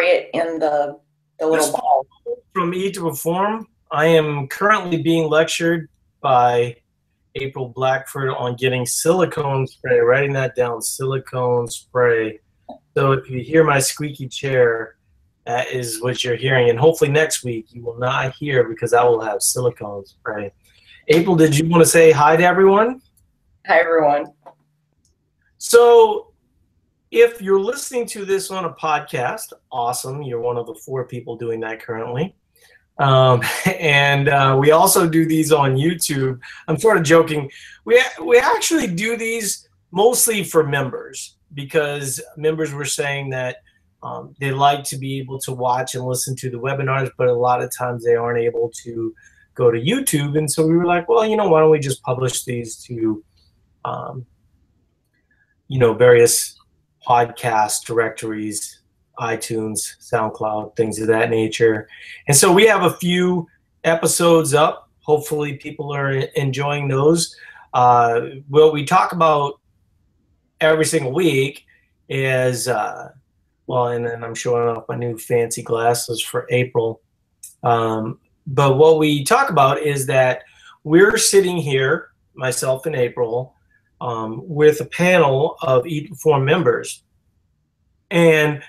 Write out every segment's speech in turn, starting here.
it in the, the little This- ball. From Eat to Perform, I am currently being lectured by April Blackford on getting silicone spray. Writing that down, silicone spray. So if you hear my squeaky chair, that is what you're hearing. And hopefully next week you will not hear because I will have silicone spray. April, did you want to say hi to everyone? Hi, everyone. So, if you're listening to this on a podcast, awesome. You're one of the four people doing that currently. Um, and uh, we also do these on YouTube. I'm sort of joking. We, we actually do these mostly for members because members were saying that um, they like to be able to watch and listen to the webinars, but a lot of times they aren't able to go to YouTube. And so we were like, well, you know, why don't we just publish these to um, you know, various podcast directories, iTunes, SoundCloud, things of that nature. And so we have a few episodes up. Hopefully, people are enjoying those. Uh, what we talk about every single week is, uh, well, and then I'm showing off my new fancy glasses for April. Um, but what we talk about is that we're sitting here, myself and April, um, with a panel of Perform members. And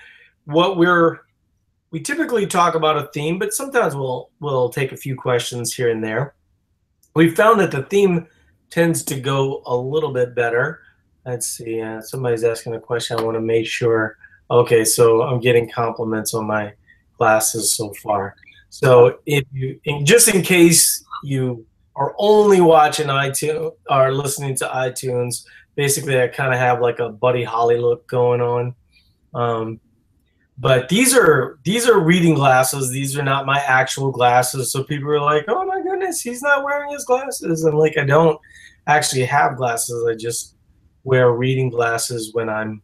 what we're we typically talk about a theme, but sometimes we'll we'll take a few questions here and there. We found that the theme tends to go a little bit better. Let's see. Uh, somebody's asking a question. I want to make sure. Okay, so I'm getting compliments on my glasses so far. So if you, just in case you are only watching iTunes or listening to iTunes, basically I kind of have like a Buddy Holly look going on. Um, but these are these are reading glasses. These are not my actual glasses. So people are like, "Oh my goodness, he's not wearing his glasses." And like I don't actually have glasses. I just wear reading glasses when I'm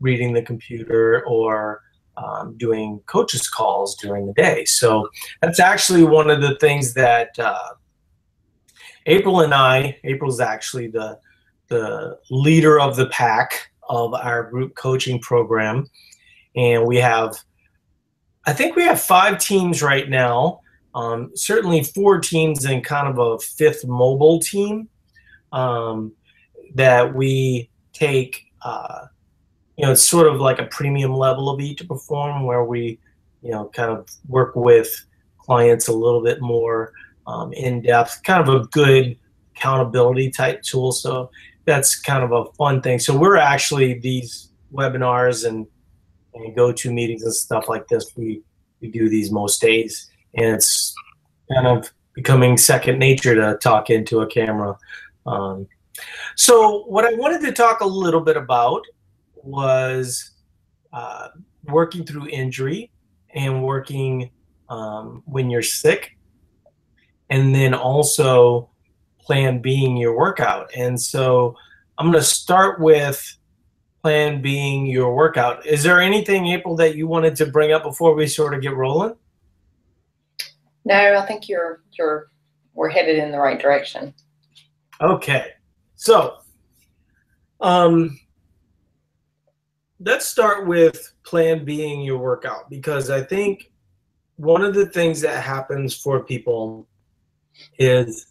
reading the computer or um, doing coaches calls during the day. So that's actually one of the things that uh, April and I. April's actually the the leader of the pack of our group coaching program and we have i think we have five teams right now um, certainly four teams and kind of a fifth mobile team um, that we take uh, you know it's sort of like a premium level of eat to perform where we you know kind of work with clients a little bit more um, in depth kind of a good accountability type tool. So that's kind of a fun thing. So we're actually these webinars and and go to meetings and stuff like this we we do these most days. And it's kind of becoming second nature to talk into a camera. Um, so what i wanted to talk a little bit about was uh, working through injury and working um, when you're sick and then also plan being your workout and so i'm going to start with plan being your workout. Is there anything, April, that you wanted to bring up before we sort of get rolling? No, I think you're you're we're headed in the right direction. Okay, so um, let's start with plan being your workout because I think one of the things that happens for people is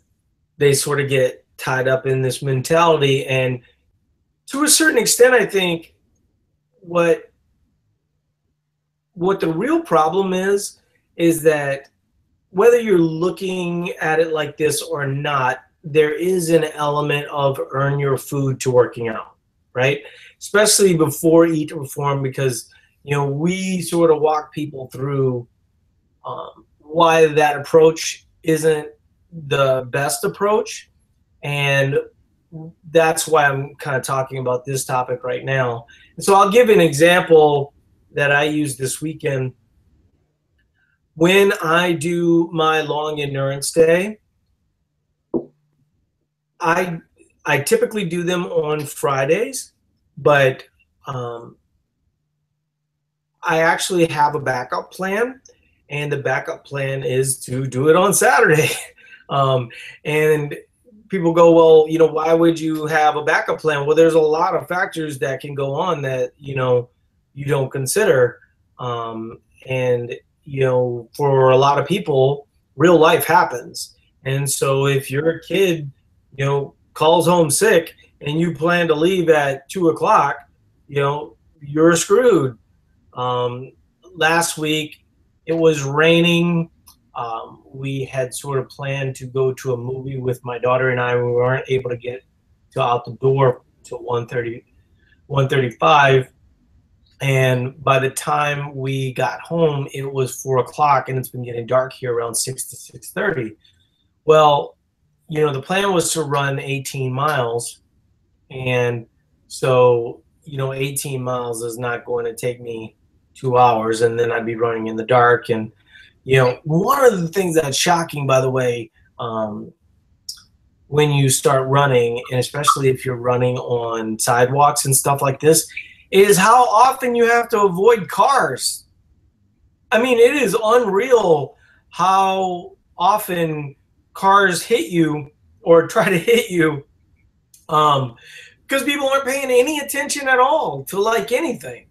they sort of get tied up in this mentality. And to a certain extent i think what what the real problem is is that whether you're looking at it like this or not there is an element of earn your food to working out right? Especially before eat to perform because you know we sort of walk people through um, why that approach isn't the best approach and that's why I'm kind of talking about this topic right now. So I'll give an example that I used this weekend. When I do my long endurance day, I I typically do them on Fridays, but um, I actually have a backup plan, and the backup plan is to do it on Saturday. um, and people go, well, you know, why would you have a backup plan? Well, there's a lot of factors that can go on that you know you don't consider. Um, and you know, for a lot of people, real life happens. And so if your kid, you know, calls home sick and you plan to leave at two o'clock, you know, you're screwed. Um, last week it was raining. Um, we had sort of planned to go to a movie with my daughter and I. We weren't able to get to out the door till 1.30, 1.35. And by the time we got home, it was four o'clock, and it's been getting dark here around six to six thirty. Well, you know, the plan was to run 18 miles, and so you know, 18 miles is not going to take me two hours, and then I'd be running in the dark. And you know, one of the things that's shocking, by the way, um, when you start running, and especially if you're running on sidewalks and stuff like this, is how often you have to avoid cars. I mean, it is unreal how often cars hit you or try to hit you um, because people aren't paying any attention at all to like anything.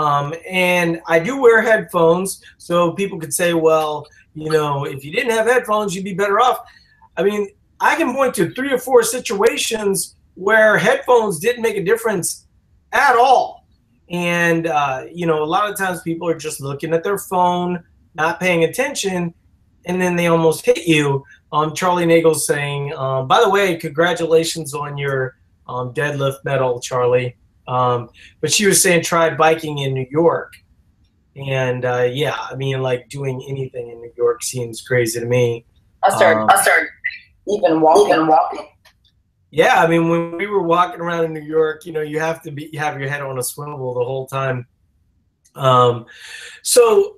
Um, and I do wear headphones, so people could say, well, you know, if you didn't have headphones, you'd be better off. I mean, I can point to three or four situations where headphones didn't make a difference at all. And, uh, you know, a lot of times people are just looking at their phone, not paying attention, and then they almost hit you. Um, Charlie Nagel's saying, um, by the way, congratulations on your um, deadlift medal, Charlie. Um, but she was saying try biking in New York. And uh, yeah, I mean, like doing anything in New York seems crazy to me. I started, I started even walking. Even walking yeah, I mean, when we were walking around in New York, you know, you have to be you have your head on a swivel the whole time. Um, so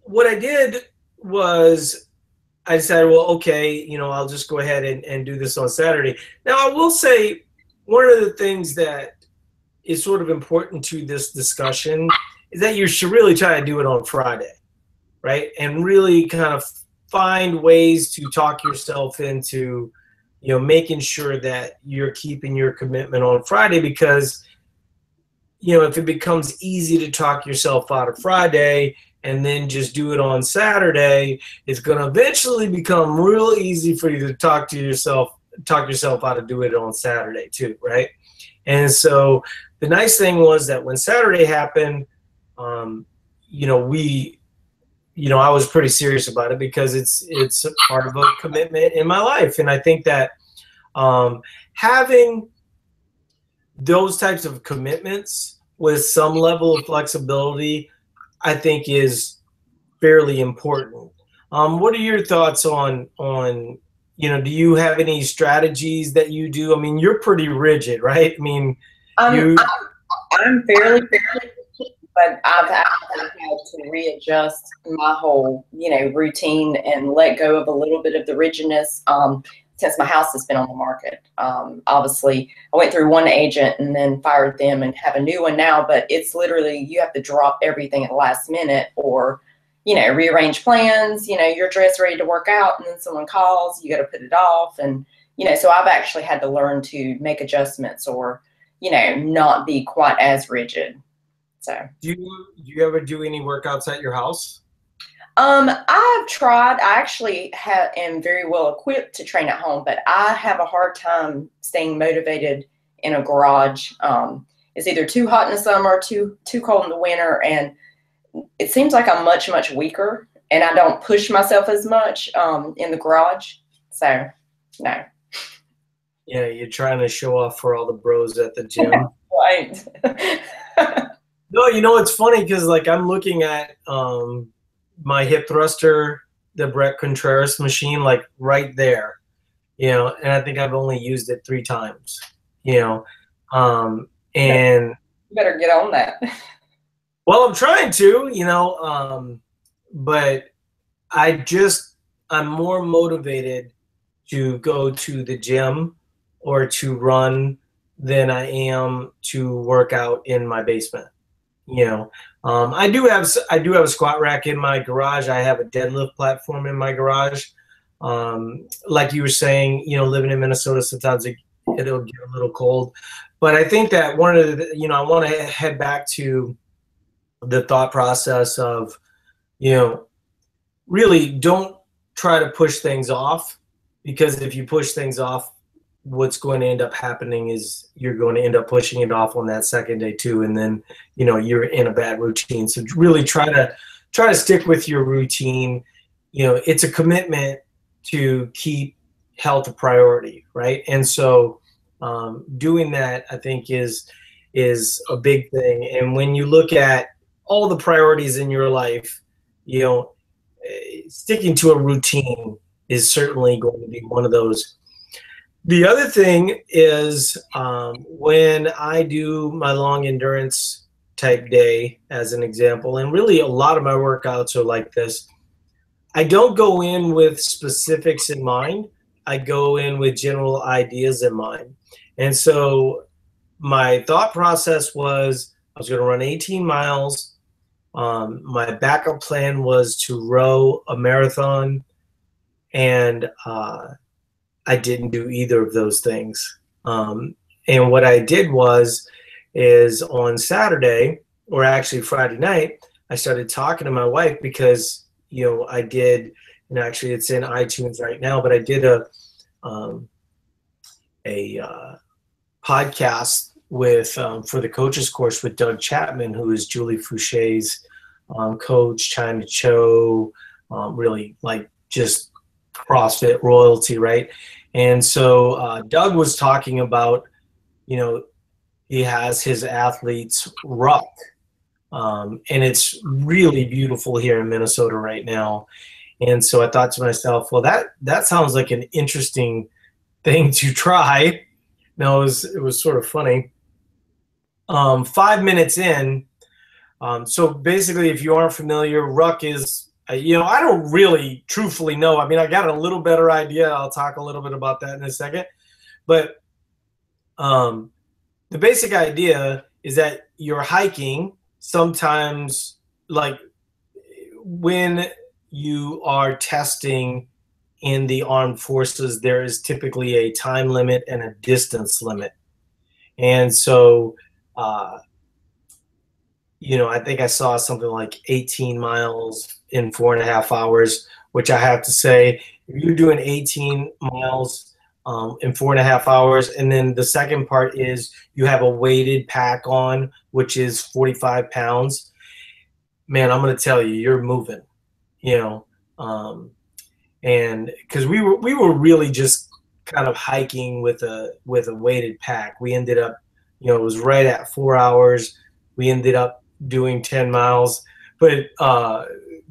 what I did was I decided, well, okay, you know, I'll just go ahead and, and do this on Saturday. Now, I will say one of the things that is sort of important to this discussion is that you should really try to do it on Friday, right? And really kind of find ways to talk yourself into you know, making sure that you're keeping your commitment on Friday because, you know, if it becomes easy to talk yourself out of Friday and then just do it on Saturday, it's going to eventually become real easy for you to talk to yourself, talk yourself out of do it on Saturday too, right? And so the nice thing was that when Saturday happened, um, you know, we you know, I was pretty serious about it because it's it's part of a commitment in my life, and I think that um, having those types of commitments with some level of flexibility, I think, is fairly important. Um, what are your thoughts on on you know? Do you have any strategies that you do? I mean, you're pretty rigid, right? I mean, um, you. I'm, I'm fairly fairly but I've, I've had to readjust my whole, you know, routine and let go of a little bit of the rigidness um, since my house has been on the market. Um, obviously, I went through one agent and then fired them and have a new one now, but it's literally you have to drop everything at the last minute or, you know, rearrange plans. You know, you're dressed ready to work out and then someone calls, you got to put it off. And, you know, so I've actually had to learn to make adjustments or, you know, not be quite as rigid. So do you do you ever do any workouts at your house? Um, I've tried. I actually have, am very well equipped to train at home, but I have a hard time staying motivated in a garage. Um, it's either too hot in the summer, too too cold in the winter, and it seems like I'm much much weaker, and I don't push myself as much um, in the garage. So, no. Yeah, you're trying to show off for all the bros at the gym. right. No, you know it's funny because like I'm looking at um, my hip thruster, the Bret Contreras machine, like right there, you know, and I think I've only used it three times, you know, um, and you better get on that. well, I'm trying to, you know, um, but I just I'm more motivated to go to the gym or to run than I am to work out in my basement you know. Um, i do have i do have a squat rack in my garage. I have a deadlift platform in my garage. Um, like you were saying you know living in minnesota sometimes it, it'll get a little cold. But i think that one of the you know i want to head back to the thought process of, you know, really don't try to push things off because if you push things off, what's going to end up happening is you're going to end up pushing it off on that second day too, and then you know you're in a bad routine. So really try to try to stick with your routine. You know, it's a commitment to keep health a priority, right? And so um, doing that, I think, is is a big thing. And when you look at all the priorities in your life, you know, sticking to a routine is certainly going to be one of those. The other thing is um, when I do my long endurance type day, as an example, and really a lot of my workouts are like this. I don't go in with specifics in mind. I go in with general ideas in mind. And so my thought process was I was going to run 18 miles. Um, my backup plan was to row a marathon, and uh, I didn't do either of those things. Um, and what I did was, is on Saturday or actually Friday night, I started talking to my wife because you know I did, and actually it's in iTunes right now, but I did a um, a uh, podcast with um, for the coaches course with Doug Chapman, who is Julie Foucher's um, coach, Chyna Cho, um, really like just CrossFit royalty, right? And so uh, Doug was talking about, you know, he has his athletes ruck, um, and it's really beautiful here in Minnesota right now. And so I thought to myself, well, that that sounds like an interesting thing to try. Now it was it was sort of funny. Um, five minutes in, um, so basically, if you aren't familiar, ruck is uh, you know I don't really truthfully know. I mean, I got a little better idea. I'll talk a little bit about that in a second, but um, the basic idea is that you're hiking. Sometimes, like when you are testing in the armed forces, there is typically a time limit and a distance limit. And so, uh, you know, I think I saw something like 18 miles in four and a half hours, which I have to say, if you're doing 18 miles um, in four and a half hours, and then the second part is you have a weighted pack on, which is 45 pounds, man, I'm going to tell you, you're moving you know, um, and because we were we were really just kind of hiking with a with a weighted pack. We ended up, you know, it was right at four hours. We ended up doing ten miles, but uh,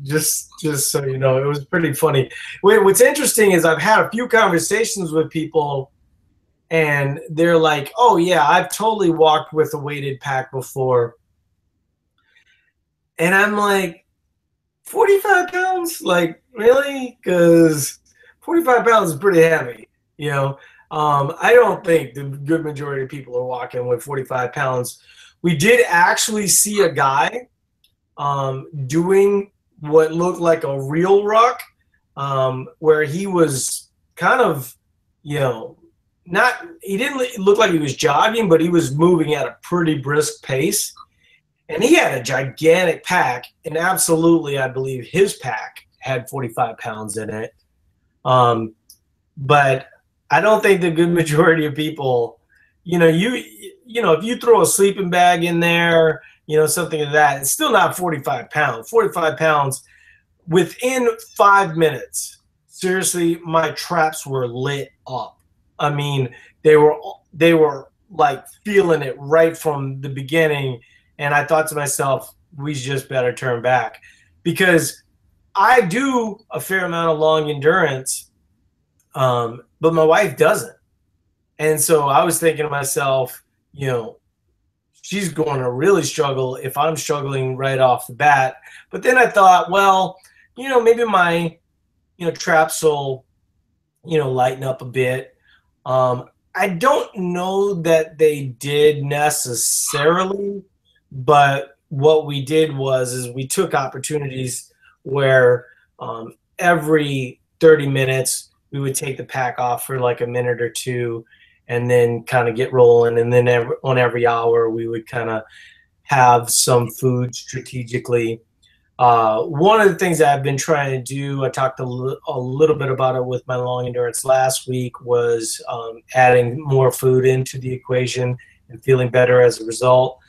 just just so you know, it was pretty funny. What's interesting is I've had a few conversations with people, and they're like, "Oh yeah, I've totally walked with a weighted pack before," and I'm like 45 pounds? Like, really? Because 45 pounds is pretty heavy, you know? Um, I don't think the good majority of people are walking with 45 pounds. We did actually see a guy um, doing what looked like a real ruck, um, where he was kind of, you know, not, he didn't look like he was jogging, but he was moving at a pretty brisk pace and he had a gigantic pack, and absolutely, I believe his pack had 45 pounds in it. Um, but I don't think the good majority of people, you know, you you know, if you throw a sleeping bag in there, you know, something of that, it's still not 45 pounds. 45 pounds within five minutes. Seriously, my traps were lit up. I mean, they were they were like feeling it right from the beginning and I thought to myself, we just better turn back because I do a fair amount of long endurance, um, but my wife doesn't. And so I was thinking to myself, you know, she's going to really struggle if I'm struggling right off the bat. But then I thought, well, you know, maybe my, you know, traps will, you know, lighten up a bit. Um, I don't know that they did necessarily but what we did was is we took opportunities where um, every 30 minutes we would take the pack off for like a minute or two and then kind of get rolling and then every, on every hour we would kind of have some food strategically. Uh, one of the things I've been trying to do, I talked a, l- a little bit about it with my long endurance last week, was um, adding more food into the equation and feeling better as a result.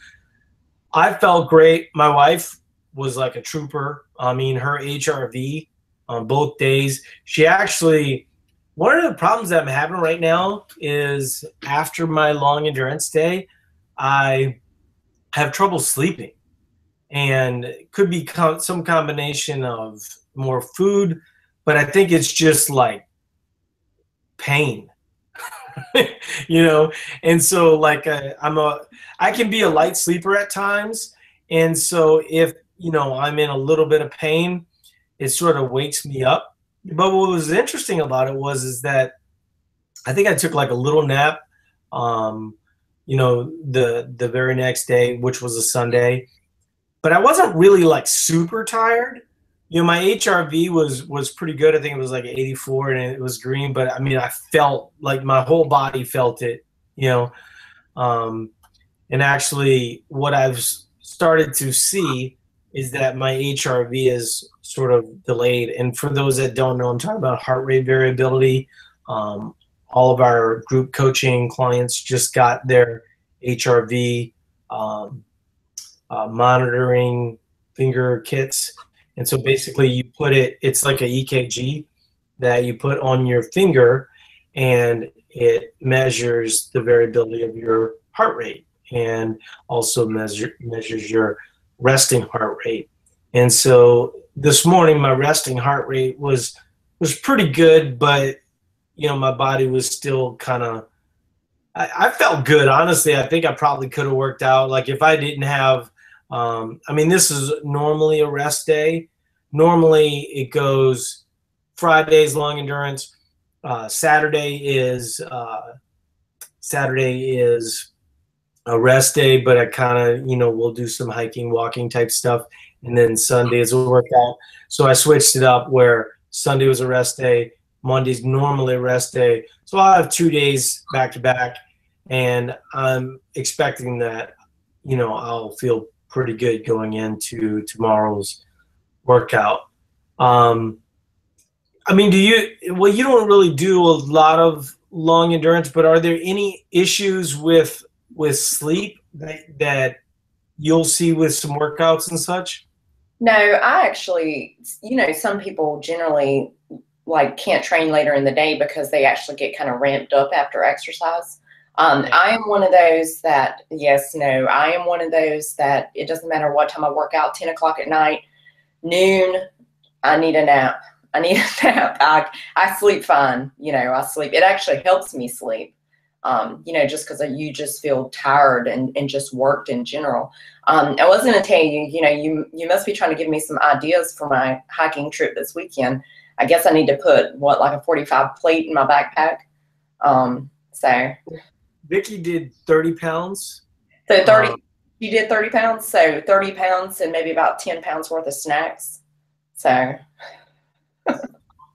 I felt great. My wife was like a trooper. I mean, her HRV on both days. She actually, one of the problems that I'm having right now is after my long endurance day, I have trouble sleeping. And it could be com- some combination of more food, but I think it's just like pain. you know and so like uh, i'm a i can be a light sleeper at times and so if you know i'm in a little bit of pain it sort of wakes me up but what was interesting about it was is that i think i took like a little nap um you know the the very next day which was a sunday. But i wasn't really like super tired. You know my hrv was was pretty good. I think it was like 84 and it was green but i mean i felt like my whole body felt it you know? Um and actually what i've started to see is that my hrv is sort of delayed. And for those that don't know i'm talking about heart rate variability. Um, all of our group coaching clients just got their hrv um, uh, monitoring finger kits. And so basically, you put it, it's like a EKG that you put on your finger and it measures the variability of your heart rate and also measure, measures your resting heart rate. And so this morning, my resting heart rate was was pretty good, but you know, my body was still kind of. I, I, felt good, honestly. I think I probably could have worked out. Like if I didn't have um, I mean, this is normally a rest day. Normally, it goes Friday's long endurance. Uh, Saturday is uh, Saturday is a rest day, but I kind of you know we'll do some hiking, walking type stuff, and then Sunday is a workout. So I switched it up where Sunday was a rest day, Monday's normally a rest day. So I'll have two days back to back, and I'm expecting that you know I'll feel pretty good going into tomorrow's workout. Um, I mean, do you? Well, you don't really do a lot of long endurance, but are there any issues with with sleep that that you'll see with some workouts and such? No, I actually, you know, some people generally like can't train later in the day because they actually get kind of ramped up after exercise. Um, I am one of those that, yes, no, I am one of those that it doesn't matter what time I work out, 10 o'clock at night, noon, I need a nap. I need a nap. I, I sleep fine. You know, I sleep. It actually helps me sleep. Um, you know, just because you just feel tired and, and just worked in general. Um, I was going to tell you, you know, you you must be trying to give me some ideas for my hiking trip this weekend. I guess I need to put what like a 45 plate in my backpack. Um, so Vicky did 30 pounds. So 30, um, you did 30 pounds. So 30 pounds and maybe about 10 pounds worth of snacks. So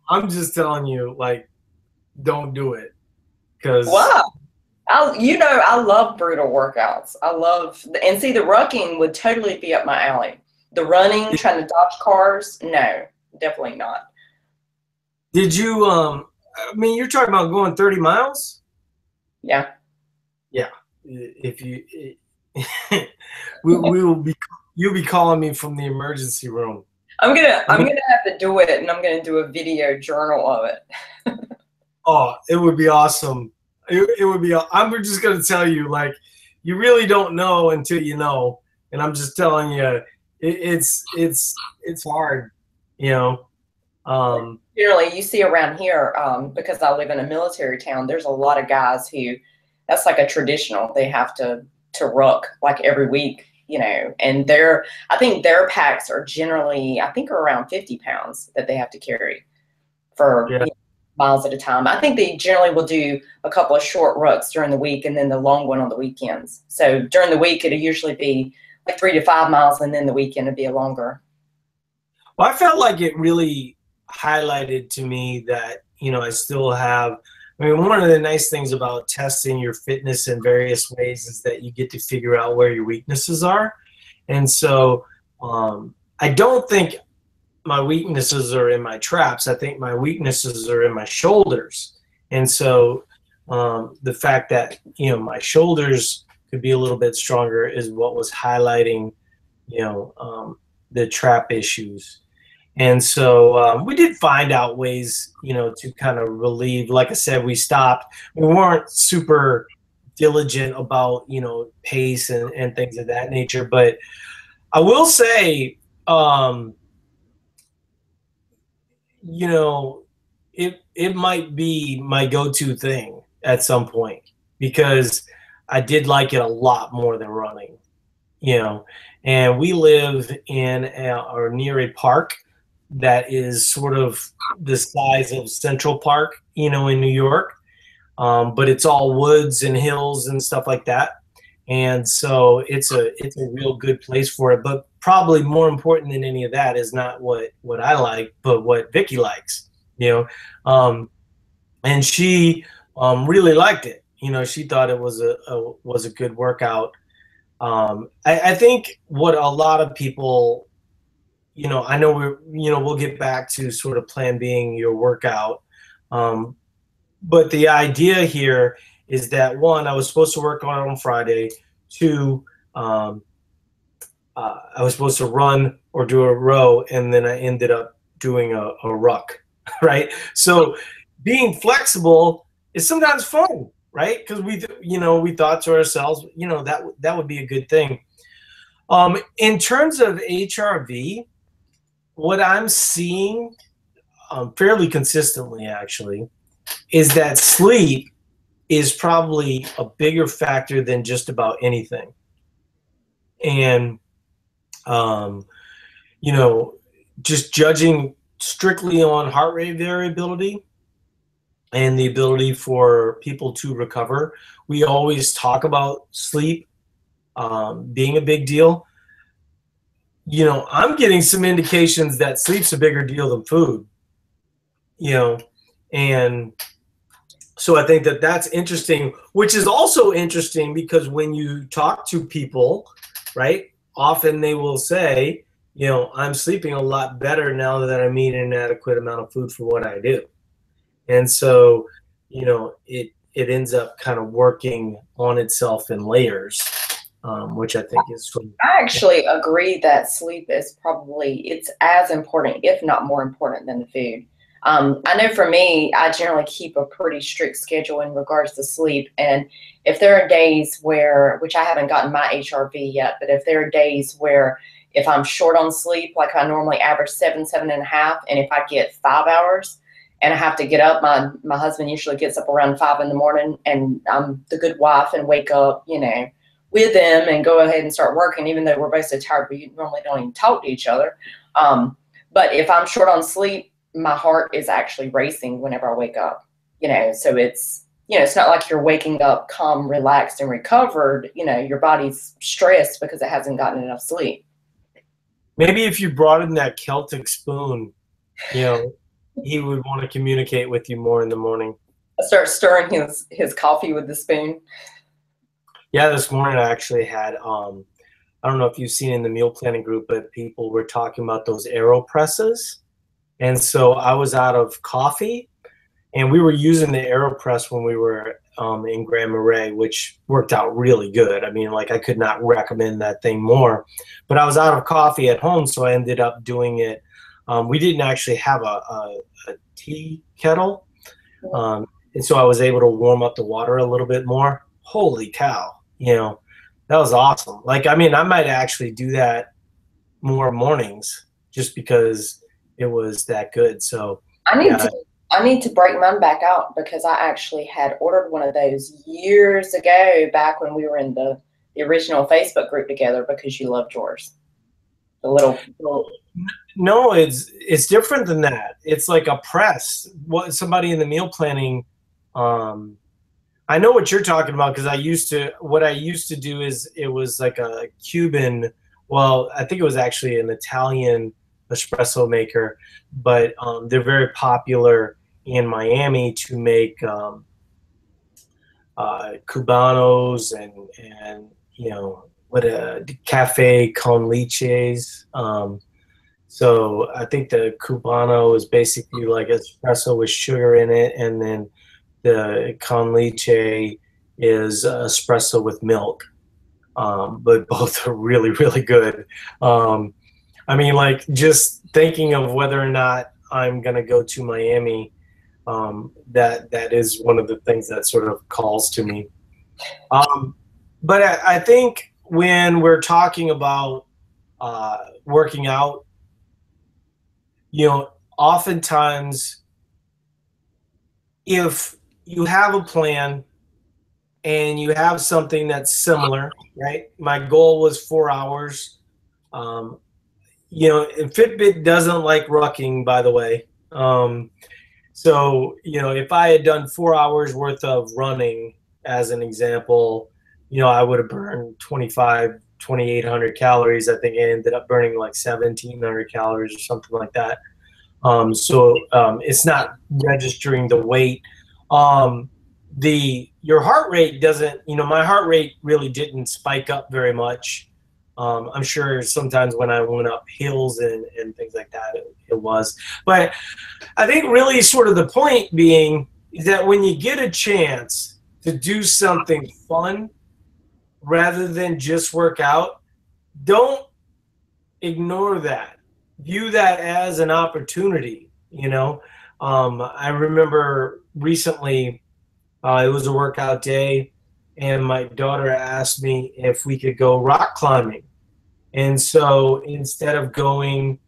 I'm just telling you, like, don't do it. Cause wow. I, you know, I love brutal workouts. I love, and see, the rucking would totally be up my alley. The running, trying to dodge cars, no, definitely not. Did you, um, I mean, you're talking about going 30 miles? Yeah. Yeah. If you, we, we will be, you'll be calling me from the emergency room. I'm gonna I'm gonna have to do it, and I'm gonna do a video journal of it. oh, it would be awesome. It, it would be. I'm just gonna tell you, like, you really don't know until you know, and I'm just telling you, it, it's it's it's hard, you know. Um, Generally, you see around here um, because I live in a military town. There's a lot of guys who that's like a traditional. They have to to ruck like every week you know, and their I think their packs are generally I think are around 50 pounds that they have to carry for yeah. you know, miles at a time. I think they generally will do a couple of short rucks during the week and then the long one on the weekends. So during the week it'll usually be like three to five miles and then the weekend would be a longer. Well, I felt like it really highlighted to me that, you know, I still have I mean, one of the nice things about testing your fitness in various ways is that you get to figure out where your weaknesses are. And so um, I don't think my weaknesses are in my traps. I think my weaknesses are in my shoulders. And so um, the fact that, you know, my shoulders could be a little bit stronger is what was highlighting, you know, um, the trap issues. And so um, we did find out ways, you know, to kind of relieve. Like I said, we stopped. We weren't super diligent about, you know, pace and, and things of that nature. But I will say, um, you know, it it might be my go-to thing at some point because I did like it a lot more than running, you know. And we live in a, or near a park that is sort of the size of Central Park, you know, in New York. Um, but it's all woods and hills and stuff like that. And so it's a it's a real good place for it. But probably more important than any of that is not what what I like, but what Vicky likes. You know, um, and she um, really liked it. You know, she thought it was a, a was a good workout. Um, I, I think what a lot of people you know, I know we're, you know, we'll get back to sort of plan being your workout. Um, but the idea here is that one, I was supposed to work on it on Friday. Two, um, uh, I was supposed to run or do a row, and then I ended up doing a, a ruck, right? So being flexible is sometimes fun, right? Because we, you know, we thought to ourselves, you know, that that would be a good thing. Um, in terms of HRV, what I'm seeing um, fairly consistently, actually, is that sleep is probably a bigger factor than just about anything. And, um, you know, just judging strictly on heart rate variability and the ability for people to recover, we always talk about sleep um, being a big deal you know, I'm getting some indications that sleep's a bigger deal than food. You know, and so I think that that's interesting, which is also interesting because when you talk to people, right, often they will say, you know, I'm sleeping a lot better now that I'm eating an adequate amount of food for what I do. And so, you know, it it ends up kind of working on itself in layers um, which I think is. I actually agree that sleep is probably it's as important, if not more important, than the food. Um, I know for me, I generally keep a pretty strict schedule in regards to sleep, and if there are days where, which I haven't gotten my HRV yet, but if there are days where if I'm short on sleep, like I normally average seven, seven and a half, and if I get five hours, and I have to get up. My my husband usually gets up around five in the morning, and I'm the good wife and wake up, you know, with them and go ahead and start working, even though we're both so tired, we normally don't even talk to each other. Um, but if I'm short on sleep, my heart is actually racing whenever I wake up, you know, so it's, you know, it's not like you're waking up calm, relaxed, and recovered. You know, your body's stressed because it hasn't gotten enough sleep. Maybe if you brought in that Celtic spoon, you know, he would want to communicate with you more in the morning. Start stirring his his coffee with the spoon. Yeah, this morning I actually had um, I don't know if you've seen in the meal planning group, but people were talking about those AeroPresses. And so I was out of coffee and we were using the AeroPress when we were um, in Grand Marais, which worked out really good. I mean, like I could not recommend that thing more. But I was out of coffee at home, so I ended up doing it. Um, we didn't actually have a, a, a tea kettle, um, and so I was able to warm up the water a little bit more. Holy cow! you know, that was awesome. Like, I mean, I might actually do that more mornings just because it was that good. So I need yeah. to I need to break mine back out because I actually had ordered one of those years ago back when we were in the, the original Facebook group together because you loved yours. The little, little No, it's it's different than that. It's like a press. What somebody in the meal planning um I know what you're talking about because I used to. What I used to do is it was like a Cuban. Well, I think it was actually an Italian espresso maker, but um, they're very popular in Miami to make um, uh, cubanos and and you know what a cafe con leches. Um, so I think the cubano is basically like espresso with sugar in it, and then the con leche is espresso with milk. Um, but both are really, really good. Um, I mean, like just thinking of whether or not I'm gonna go to Miami, um, that that is one of the things that sort of calls to me. Um, but I, I, think when we're talking about uh, working out, you know, oftentimes if you have a plan and you have something that's similar, right? My goal was four hours. Um, you know, Fitbit doesn't like rucking, by the way. Um, so, you know, if I had done four hours worth of running, as an example, you know, I would have burned 25, 2,800 calories. I think I ended up burning like 1,700 calories or something like that. Um, so um, it's not registering the weight. Um, the your heart rate doesn't, you know, my heart rate really didn't spike up very much. Um, I'm sure sometimes when I went up hills and, and things like that, it, it was. But I think really sort of the point being that when you get a chance to do something fun rather than just work out, don't ignore that. View that as an opportunity. You know, um, I remember recently uh, it was a workout day, and my daughter asked me if we could go rock climbing. And so instead of going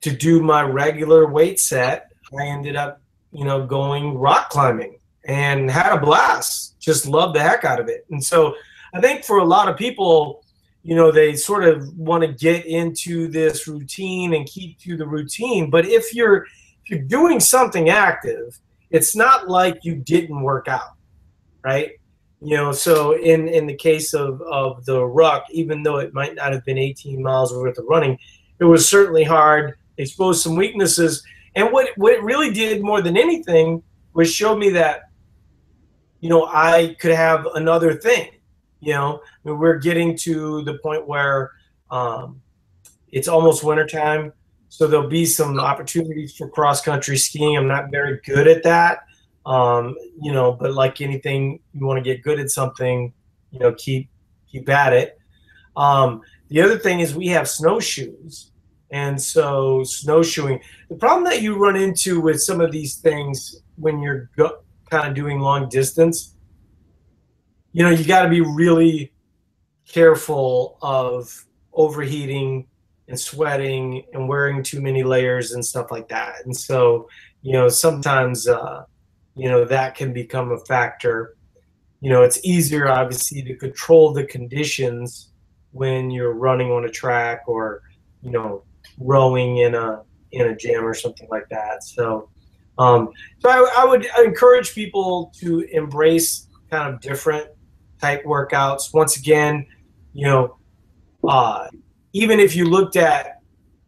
to do my regular weight set, I ended up, you know, going rock climbing and had a blast. Just loved the heck out of it. And so I think for a lot of people, you know, they sort of want to get into this routine and keep to the routine. But if you're if you're doing something active, it's not like you didn't work out, right? You know, so in in the case of of the ruck, even though it might not have been 18 miles worth of running, it was certainly hard. Exposed some weaknesses, and what what it really did more than anything was show me that you know, I could have another thing. You know, I mean, we're getting to the point where um, it's almost wintertime, so there'll be some opportunities for cross country skiing. I'm not very good at that, um, you know, but like anything, you want to get good at something, you know, keep keep at it. Um, the other thing is we have snowshoes. And so snowshoeing, the problem that you run into with some of these things when you're go- kind of doing long distance, you know, you got to be really careful of overheating and sweating and wearing too many layers and stuff like that. And so, you know, sometimes, uh, you know, that can become a factor. You know, it's easier, obviously, to control the conditions when you're running on a track or, you know, rowing in a in a gym or something like that. So, um, so I, I would encourage people to embrace kind of different type workouts. Once again, you know, uh, even if you looked at,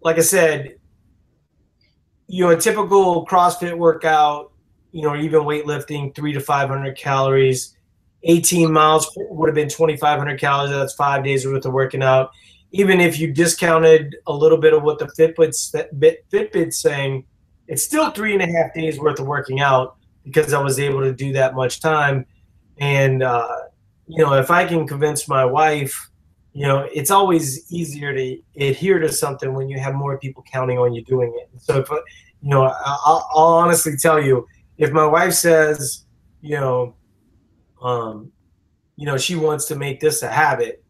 like I said, you know, a typical CrossFit workout, you know, even weightlifting, three to 500 calories, 18 miles would have been 2,500 calories. That's five days worth of working out. Even if you discounted a little bit of what the Fitbit's, Fitbit's saying, it's still three and a half days worth of working out because I was able to do that much time. And, uh, you know, if I can convince my wife, you know, it's always easier to adhere to something when you have more people counting on you doing it. So, if, you know, I'll, I'll honestly tell you, if my wife says, you know, um, you know, she wants to make this a habit,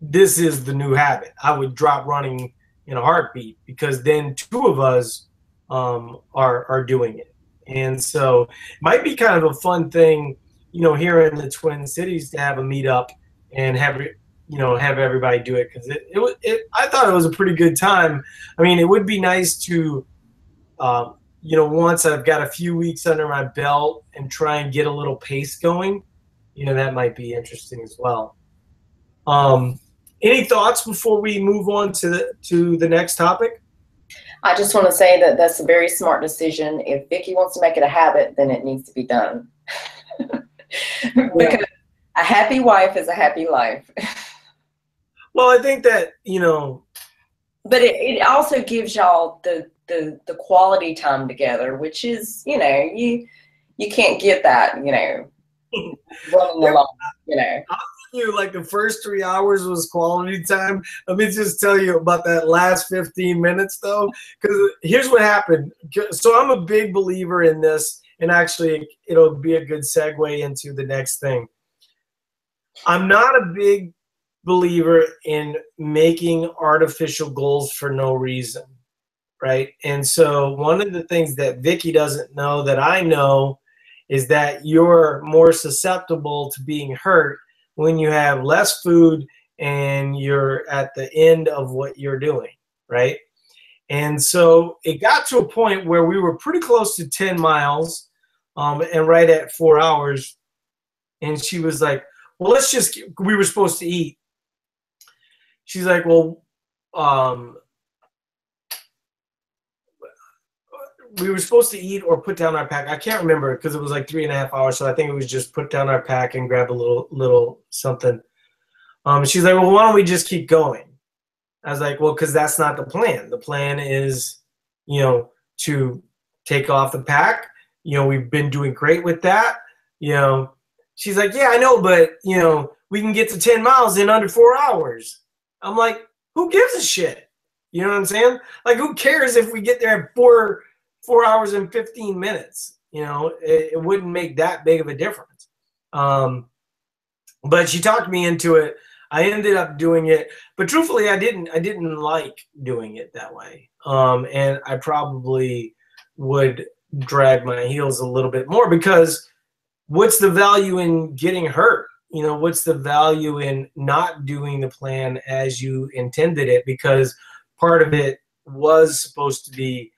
this is the new habit. I would drop running in a heartbeat because then two of us um, are are doing it. And so, it might be kind of a fun thing, you know, here in the Twin Cities to have a meetup and have you know have everybody do it because it, it, it I thought it was a pretty good time. I mean, it would be nice to. Um, you know, once I've got a few weeks under my belt and try and get a little pace going, you know, that might be interesting as well. Um, any thoughts before we move on to the to the next topic? I just want to say that that's a very smart decision. If Vicki wants to make it a habit, then it needs to be done. because a happy wife is a happy life. Well, I think that you know, but it, it also gives y'all the the the quality time together, which is you know you you can't get that you know running along you know you like the first three hours was quality time. Let me just tell you about that last 15 minutes though, because here's what happened. So I'm a big believer in this, and actually, it'll be a good segue into the next thing. I'm not a big believer in making artificial goals for no reason, right? And so one of the things that Vicky doesn't know that I know is that you're more susceptible to being hurt when you have less food and you're at the end of what you're doing, right? And so it got to a point where we were pretty close to 10 miles um, and right at four hours. And she was like, Well, let's just, we were supposed to eat. She's like, Well, um, we were supposed to eat or put down our pack. I can't remember because it was like three and a half hours. So I think it was just put down our pack and grab a little little something. Um, she's like, well, why don't we just keep going? I was like, well, because that's not the plan. The plan is, you know, to take off the pack. You know, we've been doing great with that. You know, she's like, yeah, I know, but you know, we can get to ten miles in under four hours. I'm like, who gives a shit? You know what I'm saying? Like, who cares if we get there at four four hours and 15 minutes. You know, it, it wouldn't make that big of a difference. Um, but she talked me into it. I ended up doing it, but truthfully, I didn't. I didn't like doing it that way, um, and I probably would drag my heels a little bit more because what's the value in getting hurt? You know, what's the value in not doing the plan as you intended it? Because part of it was supposed to be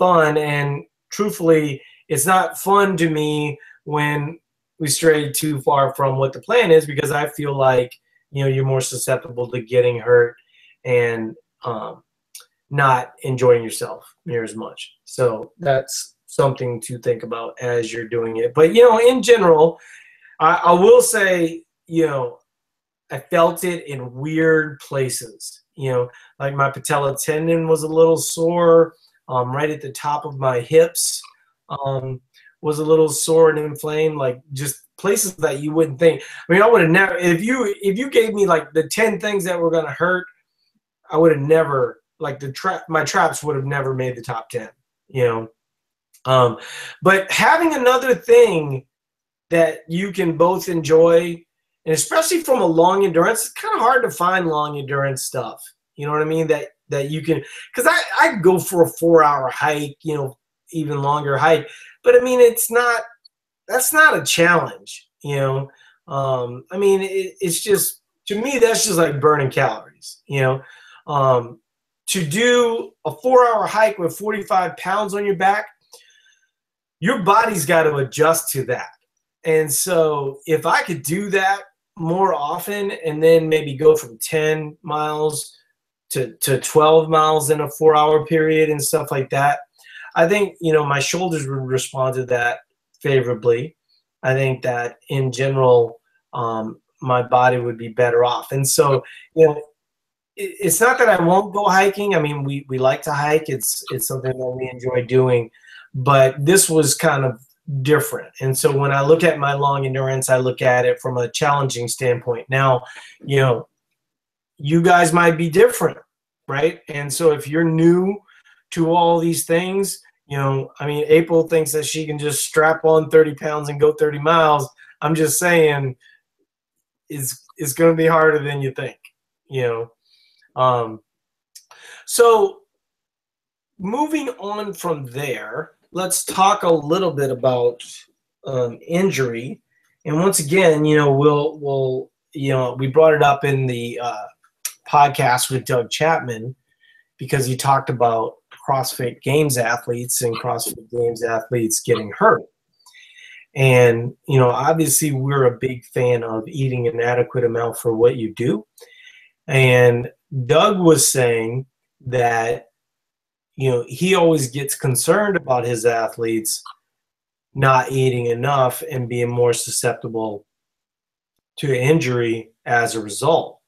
fun. And truthfully, it's not fun to me when we stray too far from what the plan is because I feel like you know you're more susceptible to getting hurt and um, not enjoying yourself near as much. So that's something to think about as you're doing it. But you know, in general, I, I will say, you know, I felt it in weird places. You know, like my patella tendon was a little sore um, right at the top of my hips um, was a little sore and inflamed, like just places that you wouldn't think. I mean, I would have never if you if you gave me like the ten things that were gonna hurt, I would have never like the trap my traps would have never made the top ten. You know, um, but having another thing that you can both enjoy, and especially from a long endurance, it's kind of hard to find long endurance stuff. You know what I mean? That that you can because I I go for a four hour hike, you know, even longer hike, but I mean it's not that's not a challenge, you know. Um, I mean it, it's just to me that's just like burning calories, you know. Um, to do a four hour hike with 45 pounds on your back, your body's got to adjust to that. And so if I could do that more often and then maybe go from 10 miles to, to 12 miles in a four hour period and stuff like that. I think, you know, my shoulders would respond to that favorably. I think that in general, um, my body would be better off. And so, you know, it, it's not that I won't go hiking. I mean, we, we like to hike. It's, it's something that we enjoy doing, but this was kind of different. And so when I look at my long endurance, I look at it from a challenging standpoint. Now, you know, you guys might be different, right? And so if you're new to all these things, you know, I mean, April thinks that she can just strap on 30 pounds and go 30 miles. I'm just saying, is it's going to be harder than you think, you know. Um, so moving on from there, let's talk a little bit about um, injury. And once again, you know, we'll we'll you know we brought it up in the uh, podcast with Doug Chapman because he talked about CrossFit Games athletes and CrossFit Games athletes getting hurt. And, you know, obviously we're a big fan of eating an adequate amount for what you do. And Doug was saying that, you know, he always gets concerned about his athletes not eating enough and being more susceptible to injury as a result.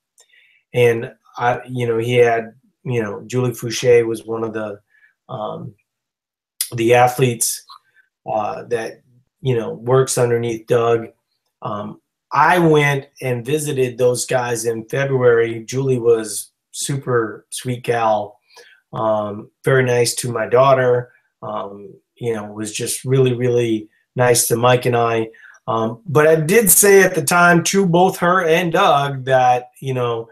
And I, you know, he had, you know, Julie Foucher was one of the um, the athletes uh, that you know works underneath Doug. Um, I went and visited those guys in February. Julie was super sweet gal, um, very nice to my daughter. Um, you know, was just really, really nice to Mike and I. Um, but I did say at the time to both her and Doug that, you know,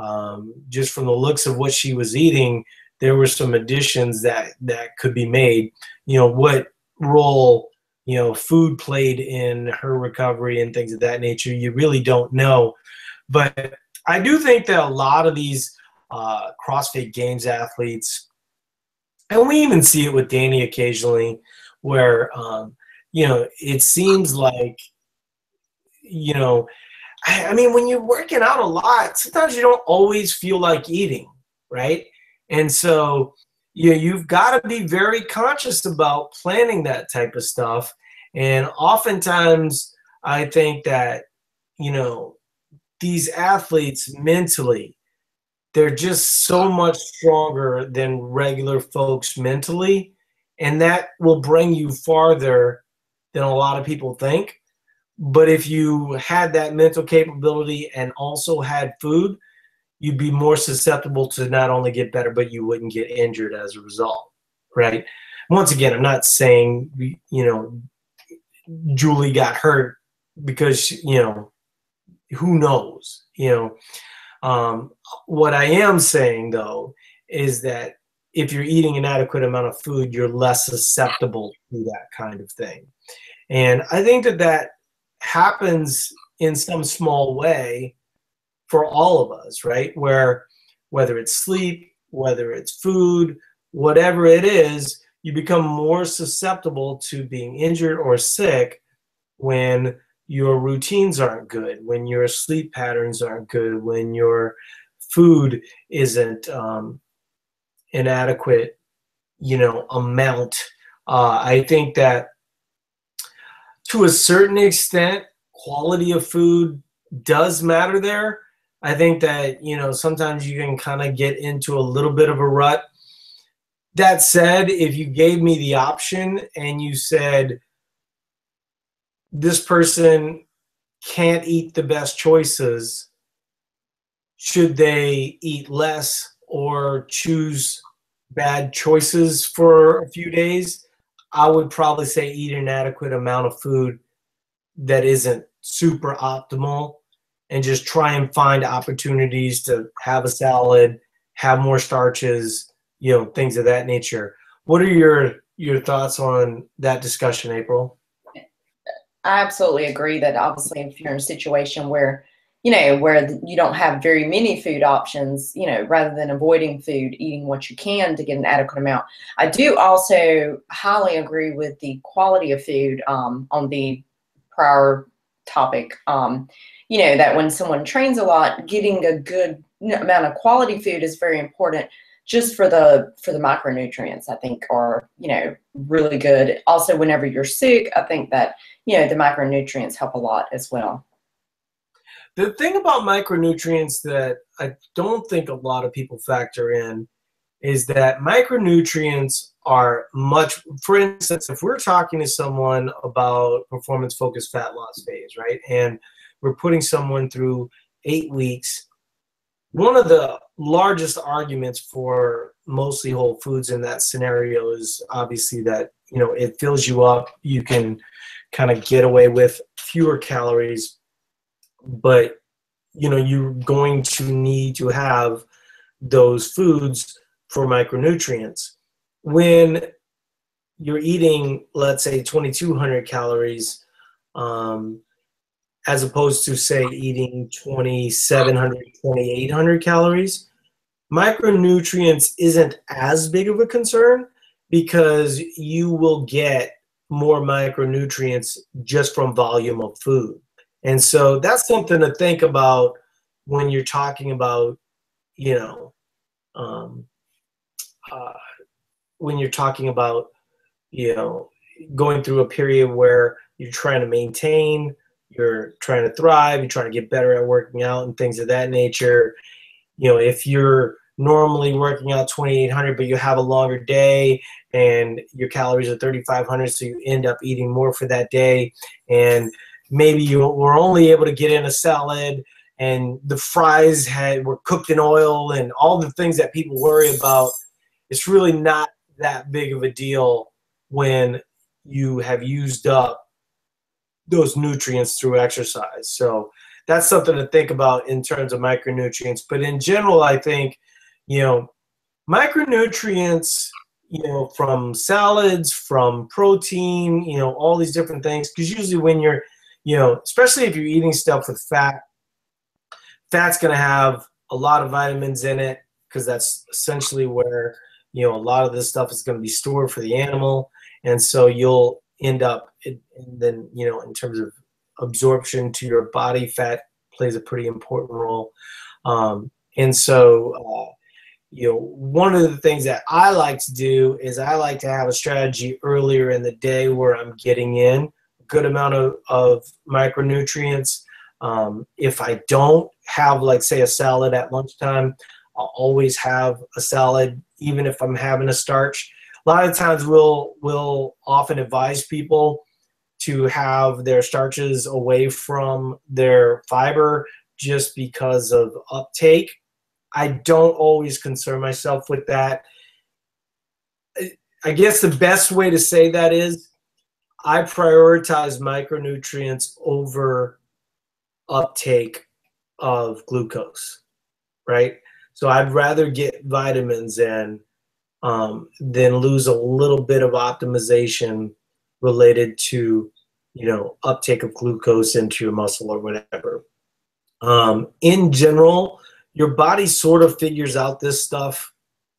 um, just from the looks of what she was eating, there were some additions that, that could be made. You know, what role, you know, food played in her recovery and things of that nature, you really don't know. But I do think that a lot of these uh, CrossFit Games athletes, and we even see it with Danny occasionally, where um, you know it seems like you know, I, mean, when you're working out a lot, sometimes you don't always feel like eating, right? And so you know, you've got to be very conscious about planning that type of stuff. And oftentimes, I think that you know these athletes mentally they're just so much stronger than regular folks mentally and that will bring you farther than a lot of people think but if you had that mental capability and also had food you'd be more susceptible to not only get better but you wouldn't get injured as a result right once again i'm not saying you know julie got hurt because you know who knows you know um, what I am saying though is that if you're eating an adequate amount of food, you're less susceptible to that kind of thing. And I think that that happens in some small way for all of us, right? Where whether it's sleep, whether it's food, whatever it is, you become more susceptible to being injured or sick when your routines aren't good, when your sleep patterns aren't good, when your food isn't um, inadequate, you know, amount. Uh, I think that to a certain extent, quality of food does matter there. I think that, you know, sometimes you can kind of get into a little bit of a rut. That said, if you gave me the option and you said, this person can't eat the best choices, should they eat less or choose bad choices for a few days? I would probably say eat an adequate amount of food that isn't super optimal and just try and find opportunities to have a salad, have more starches, you know, things of that nature. What are your your thoughts on that discussion, April? I absolutely agree that obviously if you're in a situation where you know where you don't have very many food options you know rather than avoiding food eating what you can to get an adequate amount. I do also highly agree with the quality of food um, on the prior topic um, you know that when someone trains a lot getting a good amount of quality food is very important just for the for the micronutrients i think are you know really good. Also whenever you're sick i think that you know the micronutrients help a lot as well the thing about micronutrients that i don't think a lot of people factor in is that micronutrients are much for instance if we're talking to someone about performance focused fat loss phase right and we're putting someone through eight weeks one of the largest arguments for mostly whole foods in that scenario is obviously that you know it fills you up. You can kind of get away with fewer calories but you know you're going to need to have those foods for micronutrients. When you're eating let's say 2200 calories um, as opposed to say eating 2700 2800 calories micronutrients isn't as big of a concern because you will get more micronutrients just from volume of food and so that's something to think about when you're talking about you know um, uh, when you're talking about you know going through a period where you're trying to maintain you're trying to thrive, you're trying to get better at working out and things of that nature. you know, if you're normally working out 2800 but you have a longer day and your calories are 3500 so you end up eating more for that day and maybe you were only able to get in a salad and the fries had were cooked in oil and all the things that people worry about it's really not that big of a deal when you have used up those nutrients through exercise so that's something to think about in terms of micronutrients but in general i think you know, micronutrients, you know, from salads, from protein, you know, all these different things. Because usually when you're, you know, especially if you're eating stuff with fat, fat's going to have a lot of vitamins in it because that's essentially where, you know, a lot of this stuff is going to be stored for the animal. And so you'll end up, and then, you know, in terms of absorption to your body, fat plays a pretty important role. Um, and so, uh, you know, one of the things that I like to do is I like to have a strategy earlier in the day where I'm getting in good amount of, of micronutrients. Um, if I don't have, like, say, a salad at lunchtime, I'll always have a salad, even if I'm having a starch. A lot of times, we'll we'll often advise people to have their starches away from their fiber just because of uptake I don't always concern myself with that. I guess the best way to say that is I prioritize micronutrients over uptake of glucose, right? So I'd rather get vitamins in um, than lose a little bit of optimization related to, you know, uptake of glucose into your muscle or whatever. Um, in general, your body sort of figures out this stuff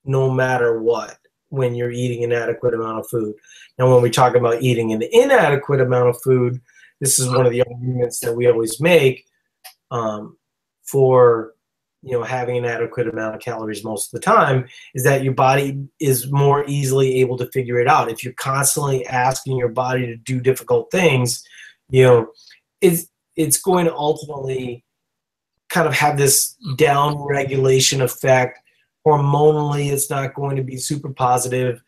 no matter what when you're eating an adequate amount of food. Now, when we talk about eating an inadequate amount of food, this is one of the arguments that we always make um, for you know having an adequate amount of calories most of the time is that your body is more easily able to figure it out if you're constantly asking your body to do difficult things you know it's it's going to ultimately kind of have this down regulation effect. Hormonally, it's not going to be super positive.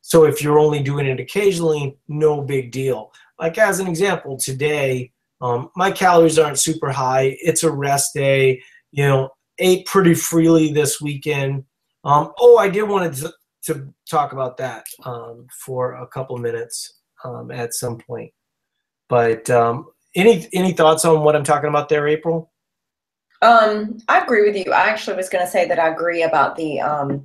So if you're only doing it occasionally, no big deal. Like as an example, today, um, my calories aren't super high. It's a rest day. You know, ate pretty freely this weekend. Um, oh, I did want to, to talk about that um, for a couple minutes um, at some point. But um, any any thoughts on what I'm talking about there, April? Um, I agree with you. I actually was going to say that I agree about the um,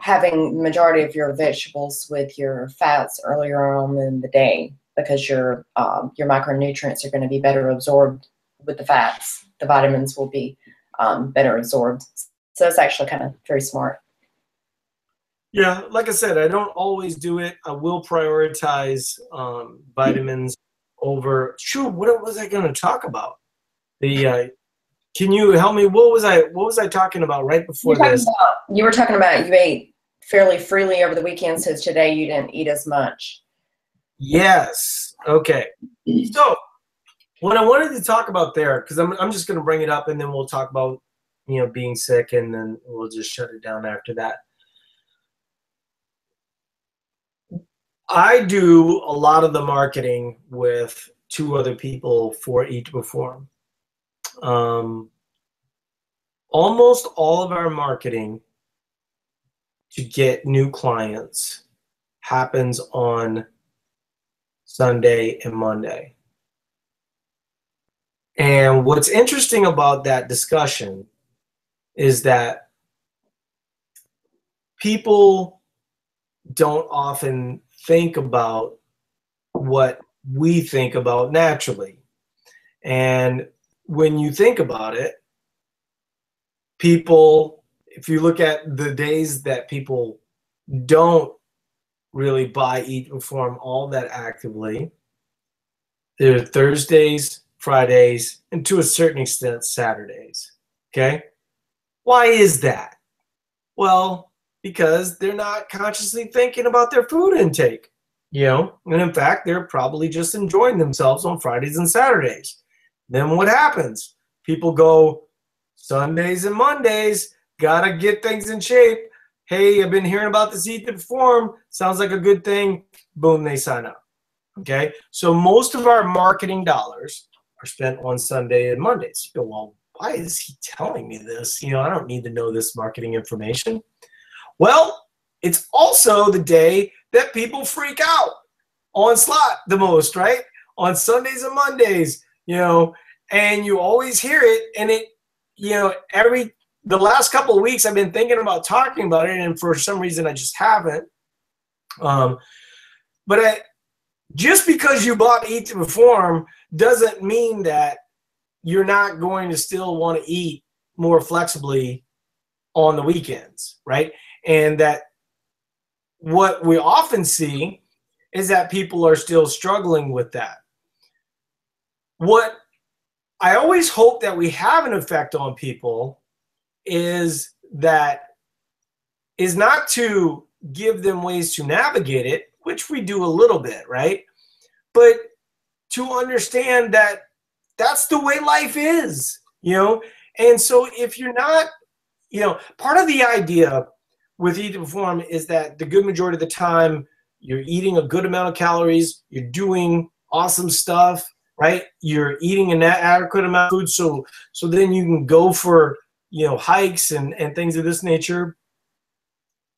having majority of your vegetables with your fats earlier on in the day because your um, your micronutrients are going to be better absorbed with the fats. The vitamins will be um, better absorbed. So it's actually kind of very smart. Yeah, like I said, I don't always do it. I will prioritize um, vitamins over. Sure, what was I going to talk about? The uh, can you help me? What was I what was I talking about right before this? About, you were talking about you ate fairly freely over the weekend, so today you didn't eat as much. Yes. Okay. So what I wanted to talk about there, because I'm I'm just gonna bring it up and then we'll talk about you know being sick and then we'll just shut it down after that. I do a lot of the marketing with two other people for Eat to Perform um, almost all of our marketing to get new clients happens on Sunday and Monday. And what's interesting about that discussion is that people don't often think about what we think about naturally. And when you think about it, people, if you look at the days that people don't really buy, eat, and perform all that actively, there are Thursdays, Fridays, and to a certain extent, Saturdays. Okay? Why is that? Well, because they're not consciously thinking about their food intake. You know, and in fact, they're probably just enjoying themselves on Fridays and Saturdays then what happens? People go Sundays and Mondays, gotta get things in shape. Hey, I've been hearing about this Eat Perform. Sounds like a good thing. Boom, they sign up. Okay, so most of our marketing dollars are spent on Sunday and Mondays. You go, well, why is he telling me this? You know, I don't need to know this marketing information. Well, it's also the day that people freak out on slot the most, right? On Sundays and Mondays, you know, and you always hear it, and it, you know, every the last couple of weeks I've been thinking about talking about it, and for some reason I just haven't. Um, but I, just because you bought Eat to Perform doesn't mean that you're not going to still want to eat more flexibly on the weekends, right? And that what we often see is that people are still struggling with that. What I always hope that we have an effect on people is that is not to give them ways to navigate it, which we do a little bit, right? But to understand that that's the way life is, you know? And so if you're not, you know, part of the idea with Eat to Perform is that the good majority of the time you're eating a good amount of calories, you're doing awesome stuff, right? You're eating an adequate amount of food, so so then you can go for you know hikes and and things of this nature.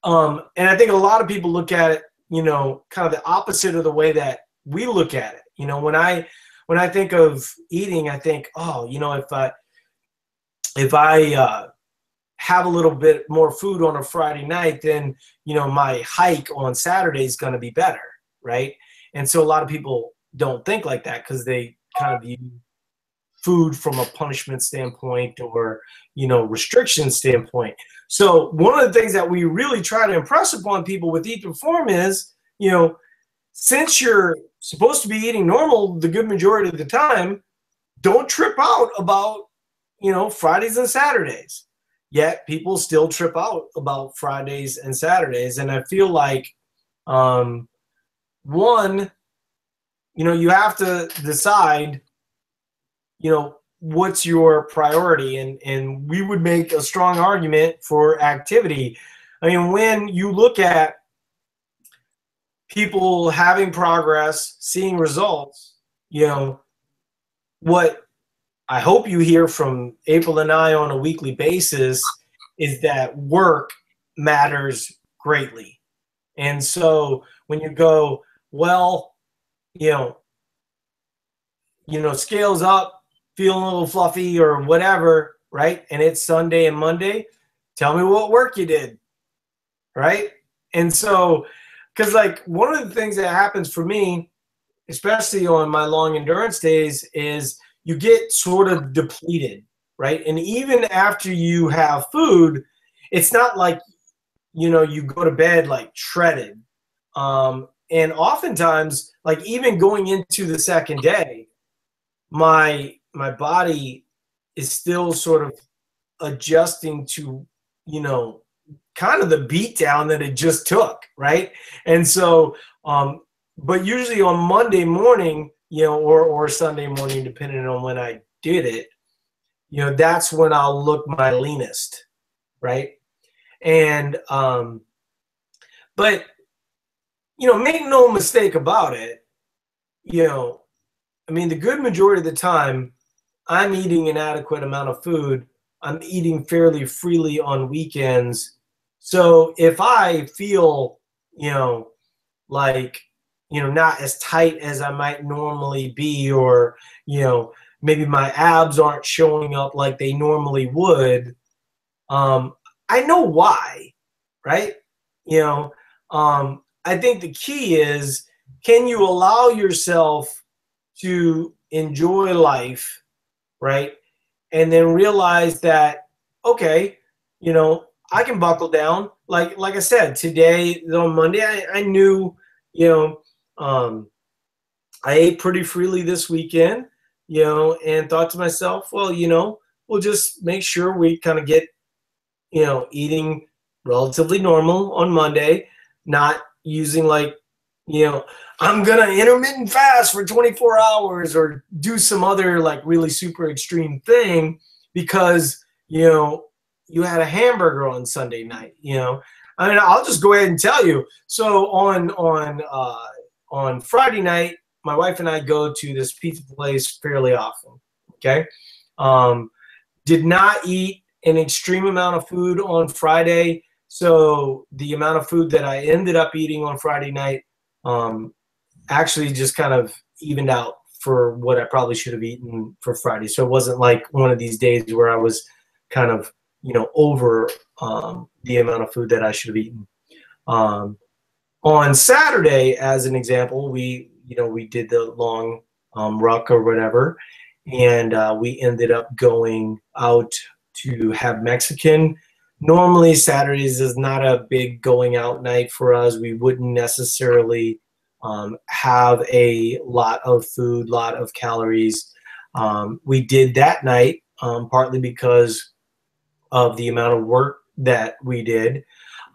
Um, and I think a lot of people look at it, you know, kind of the opposite of the way that we look at it. You know, when I when I think of eating, I think, oh, you know, if I if I uh, have a little bit more food on a Friday night, then you know my hike on Saturday is going to be better, right? And so a lot of people don't think like that because they kind of view food from a punishment standpoint or you know restriction standpoint. So one of the things that we really try to impress upon people with Eat to Perform is, you know, since you're supposed to be eating normal the good majority of the time, don't trip out about, you know, Fridays and Saturdays. Yet people still trip out about Fridays and Saturdays. And I feel like, um, one, you know, you have to decide, you know, what's your priority. And, and we would make a strong argument for activity. I mean, when you look at people having progress, seeing results, you know, what I hope you hear from April and I on a weekly basis is that work matters greatly. And so when you go, well, you know, you know, scales up, feeling a little fluffy or whatever, right? And it's Sunday and Monday, tell me what work you did. Right? And so because like one of the things that happens for me especially on my long endurance days is you get sort of depleted right and even after you have food it's not like you know you go to bed like shredded um, and oftentimes like even going into the second day my my body is still sort of adjusting to you know kind of the beat down that it just took, right? And so, um, but usually on Monday morning, you know, or or Sunday morning, depending on when I did it, you know, that's when I'll look my leanest, right? And um, but you know, make no mistake about it, you know, I mean, the good majority of the time, I'm eating an adequate amount of food. I'm eating fairly freely on weekends so if I feel, you know, like, you know, not as tight as I might normally be, or, you know, maybe my abs aren't showing up like they normally would, um, I know why, right? You know, um, I think the key is can you allow yourself to enjoy life, right? And then realize that, okay, you know, I can buckle down. Like like I said, today on Monday, I, I knew, you know, um, I ate pretty freely this weekend, you know, and thought to myself, well, you know, we'll just make sure we kind of get, you know, eating relatively normal on Monday, not using like, you know, I'm gonna intermittent fast for 24 hours or do some other like really super extreme thing because you know, you had a hamburger on Sunday night, you know. I mean, I'll just go ahead and tell you. So on on uh, on Friday night, my wife and I go to this pizza place fairly often. Okay, um, did not eat an extreme amount of food on Friday, so the amount of food that I ended up eating on Friday night um, actually just kind of evened out for what I probably should have eaten for Friday. So it wasn't like one of these days where I was kind of you know over um, the amount of food that I should have eaten. Um, on Saturday, as an example, we you know we did the long um, ruck or whatever, and uh, we ended up going out to have Mexican. Normally, Saturdays is not a big going out night for us. We wouldn't necessarily um, have a lot of food, lot of calories. Um, we did that night um, partly because of the amount of work that we did.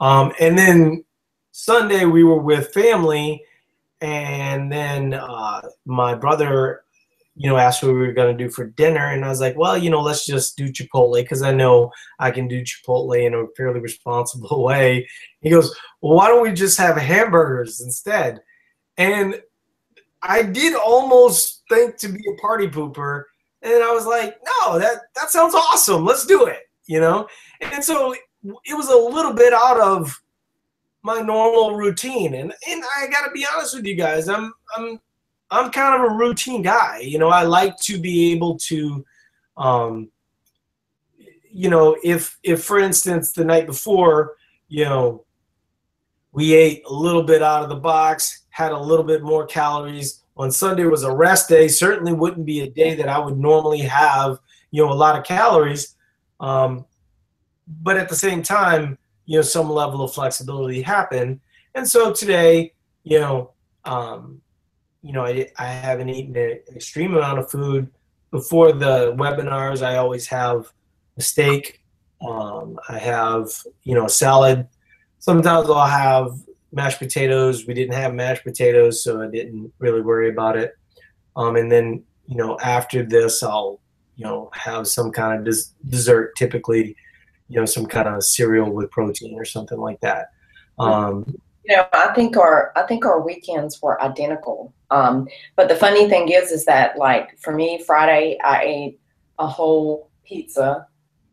Um, and then Sunday we were with family, and then uh, my brother, you know, asked what we were going to do for dinner, and I was like, well, you know, let's just do Chipotle because I know I can do Chipotle in a fairly responsible way. He goes, well, why don't we just have hamburgers instead? And I did almost think to be a party pooper, and I was like, no, that that sounds awesome. Let's do it you know? And so it was a little bit out of my normal routine. And and I gotta be honest with you guys, I'm I'm I'm kind of a routine guy. You know, I like to be able to um you know, if if for instance the night before, you know, we ate a little bit out of the box, had a little bit more calories. On Sunday was a rest day. Certainly wouldn't be a day that I would normally have, you know, a lot of calories. Um, but at the same time, you know, some level of flexibility happened. And so today, you know, um, you know, I, I haven't eaten an extreme amount of food. Before the webinars, I always have a steak. Um, I have, you know, a salad. Sometimes I'll have mashed potatoes. We didn't have mashed potatoes, so I didn't really worry about it. Um, and then, you know, after this, I'll you know have some kind of des- dessert typically you know some kind of cereal with protein or something like that um, you know i think our i think our weekends were identical um, but the funny thing is is that like for me friday i ate a whole pizza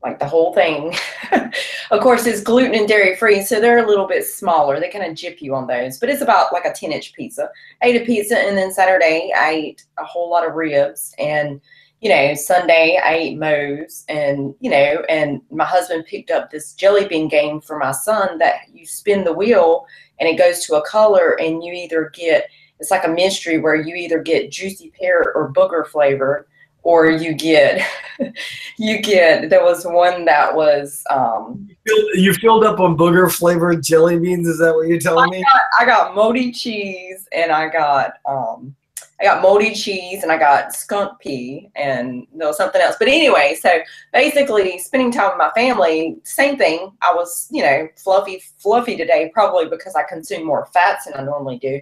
like the whole thing. Of course it's gluten and dairy free so they're a little bit smaller. They kind of jip you on those but it's about like a 10 inch pizza. I ate a pizza and then saturday i ate a whole lot of ribs and you know, Sunday I ate Moe's and, you know, and my husband picked up this jelly bean game for my son that you spin the wheel and it goes to a color and you either get, it's like a mystery where you either get juicy pear or booger flavor or you get, you get, there was one that was, um, you filled, you filled up on booger flavored jelly beans. Is that what you're telling I me? Got, I got moldy cheese and I got, um, I got moldy cheese and I got skunk pea and there was something else. But anyway, so basically spending time with my family, same thing. I was, you know, fluffy, fluffy today, probably because I consume more fats than I normally do.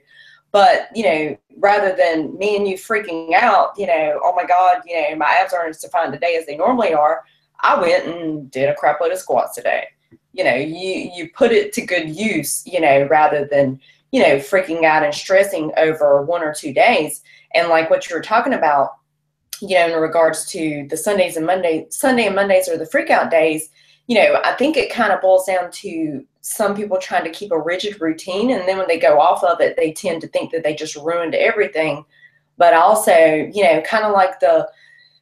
But, you know, rather than me and you freaking out, you know, oh my God, you know, my abs aren't as defined today as they normally are, I went and did a crap load of squats today. You know, you you put it to good use, you know, rather than you know, freaking out and stressing over one or two days. And like what you were talking about, you know, in regards to the Sundays and Monday, Sunday and Mondays are the freak out days, you know, I think it kind of boils down to some people trying to keep a rigid routine. And then when they go off of it, they tend to think that they just ruined everything. But also, you know, kind of like the,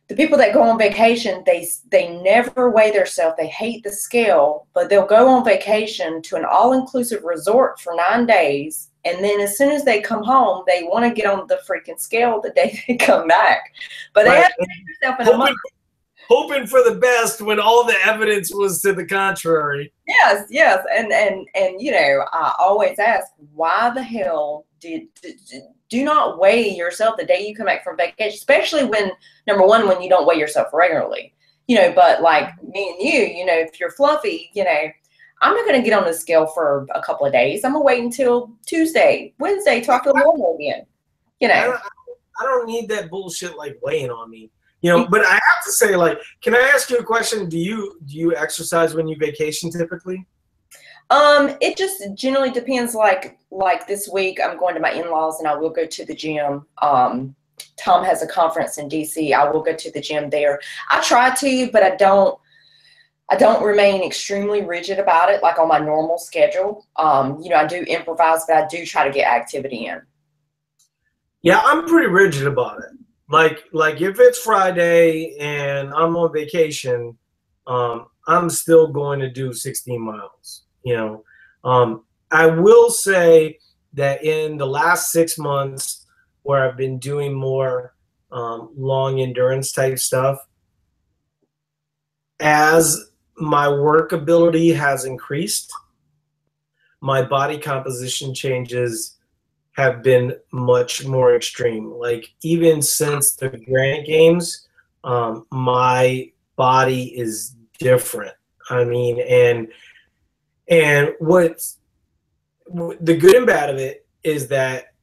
the people that go on vacation, they they never weigh themselves. They hate the scale, but they'll go on vacation to an all-inclusive resort for nine days, and then as soon as they come home, they want to get on the freaking scale the day they come back. But right. they have to take themselves in a month. Hoping for the best when all the evidence was to the contrary. Yes, yes, and and and you know, I always ask, why the hell did, did, did do not weigh yourself the day you come back from vacation, especially when number one, when you don't weigh yourself regularly. You know, but like me and you, you know, if you're fluffy, you know, I'm not gonna get on the scale for a couple of days. I'm gonna wait until Tuesday, Wednesday talk I feel normal again. You know. I don't, I don't need that bullshit like weighing on me. You know but i have to say like can i ask you a question do you do you exercise when you vacation typically um it just generally depends like like this week i'm going to my in-laws and i will go to the gym um tom has a conference in dc i will go to the gym there i try to but i don't I don't remain extremely rigid about it, like on my normal schedule. Um, you know, I do improvise, but I do try to get activity in. Yeah, I'm pretty rigid about it. Like, like if it's Friday and I'm on vacation, um, I'm still going to do 16 miles. You know, um, I will say that in the last six months, where I've been doing more um, long endurance type stuff, as my work ability has increased. My body composition changes have been much more extreme. Like even since the Granite Games, um, my body is different. I mean, and and what's the good and bad of it is that